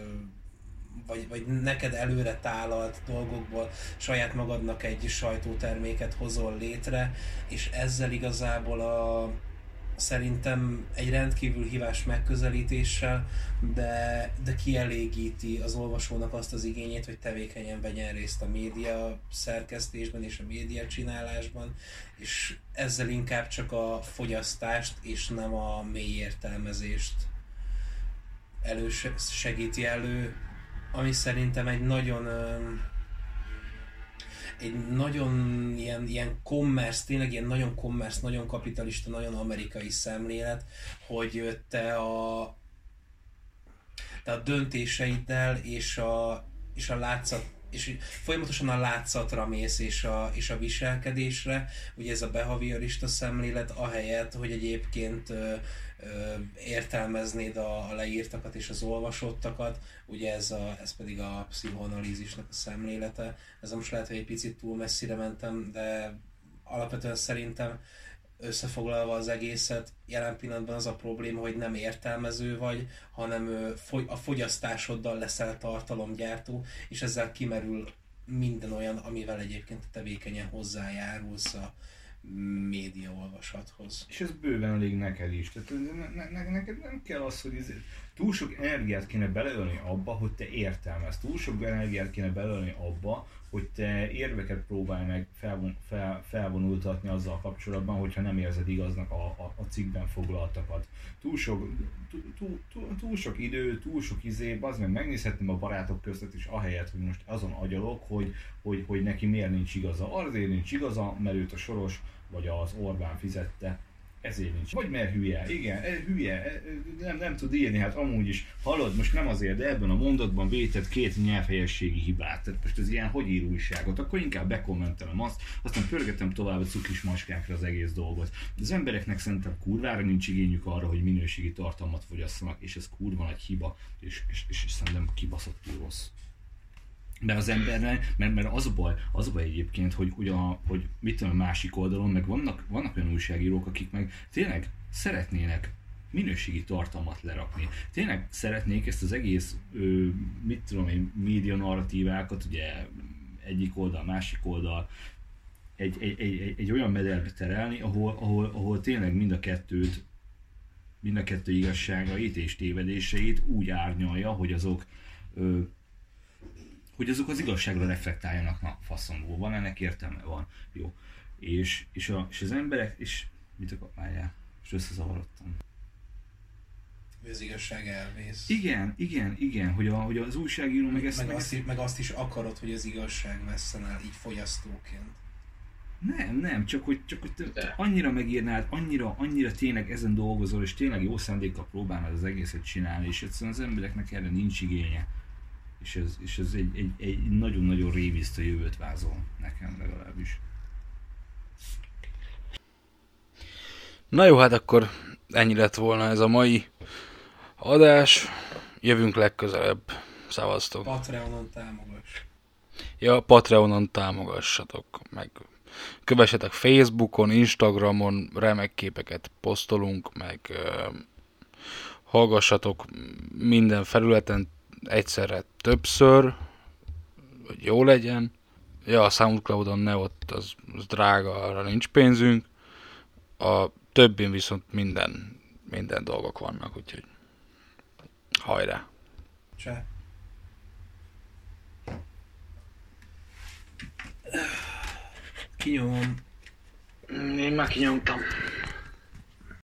vagy, vagy neked előre tálalt dolgokból saját magadnak egy sajtóterméket hozol létre, és ezzel igazából a, szerintem egy rendkívül hívás megközelítéssel, de, de kielégíti az olvasónak azt az igényét, hogy tevékenyen vegyen részt a média szerkesztésben és a média csinálásban, és ezzel inkább csak a fogyasztást és nem a mély értelmezést elősegíti elő, ami szerintem egy nagyon egy nagyon ilyen, ilyen commerce, tényleg ilyen nagyon commerce, nagyon kapitalista, nagyon amerikai szemlélet, hogy te a, te a döntéseiddel és a, és a látszat és folyamatosan a látszatra mész és a, és a viselkedésre, ugye ez a behaviorista szemlélet, ahelyett, hogy egyébként értelmeznéd a, a leírtakat és az olvasottakat, ugye ez, a, ez pedig a pszichoanalízisnek a szemlélete. Ez most lehet, hogy egy picit túl messzire mentem, de alapvetően szerintem összefoglalva az egészet, jelen pillanatban az a probléma, hogy nem értelmező vagy, hanem a fogyasztásoddal leszel tartalomgyártó, és ezzel kimerül minden olyan, amivel egyébként tevékenyen hozzájárulsz a média olvasathoz. És ez bőven elég neked is. Tehát ne, ne, neked nem kell az, hogy ezért túl sok energiát kéne beleölni abba, hogy te értelmez. Túl sok energiát kéne beleölni abba, hogy te érveket próbálj meg felvon, fel, felvonultatni azzal kapcsolatban, hogyha nem érzed igaznak a, a, a cikkben foglaltakat. Túl sok, túl, túl, túl, sok idő, túl sok izé, az meg megnézhetném a barátok között is, ahelyett, hogy most azon agyalok, hogy, hogy, hogy neki miért nincs igaza. Azért nincs igaza, mert őt a Soros vagy az Orbán fizette, ezért nincs. Vagy mert hülye, igen, hülye, nem, nem tud írni, hát amúgy is, hallod, most nem azért, de ebben a mondatban vétett két nyelvhelyességi hibát, tehát most ez ilyen, hogy ír újságot, akkor inkább bekommentelem azt, aztán pörgetem tovább a cukis maskákra az egész dolgot. Az embereknek szerintem kurvára nincs igényük arra, hogy minőségi tartalmat fogyasszanak, és ez kurva nagy hiba, és, és, és szerintem kibaszott rossz. Mert az embernek, mert, mert az a baj, az a baj egyébként, hogy, hogy, hogy mit tudom, a másik oldalon, meg vannak, vannak olyan újságírók, akik meg tényleg szeretnének minőségi tartalmat lerakni. Tényleg szeretnék ezt az egész, ö, mit tudom én, média narratívákat, ugye egyik oldal, másik oldal, egy, egy, egy, egy olyan mederbe terelni, ahol, ahol, ahol tényleg mind a kettőt, mind a kettő igazságait és tévedéseit úgy árnyalja, hogy azok ö, hogy azok az igazságra reflektáljanak, na faszomból van, ennek értelme van, jó. És, és, a, és az emberek, és mit akar, várjál, és összezavarodtam. Az igazság elvész. Igen, igen, igen, hogy, a, hogy az újságíró meg ezt... Meg, meg azt, is- meg azt is akarod, hogy az igazság vesszen el így fogyasztóként. Nem, nem, csak hogy, csak hogy te De. annyira megírnád, annyira, annyira tényleg ezen dolgozol, és tényleg jó szándékkal próbálnád az egészet csinálni, és egyszerűen az embereknek erre nincs igénye. És ez, és ez egy, egy, egy nagyon-nagyon rémisztő jövőt vázol nekem legalábbis. Na jó, hát akkor ennyi lett volna ez a mai adás. Jövünk legközelebb. Szevasztok. Patreonon támogass. Ja, Patreonon támogassatok, meg kövessetek Facebookon, Instagramon, remek képeket posztolunk, meg ö, hallgassatok minden felületen egyszerre többször, hogy jó legyen. Ja, a Soundcloudon ne ott, az, az drága, arra nincs pénzünk. A többin viszont minden, minden dolgok vannak, úgyhogy hajrá! Cseh. Kinyomom. Én már kinyomtam.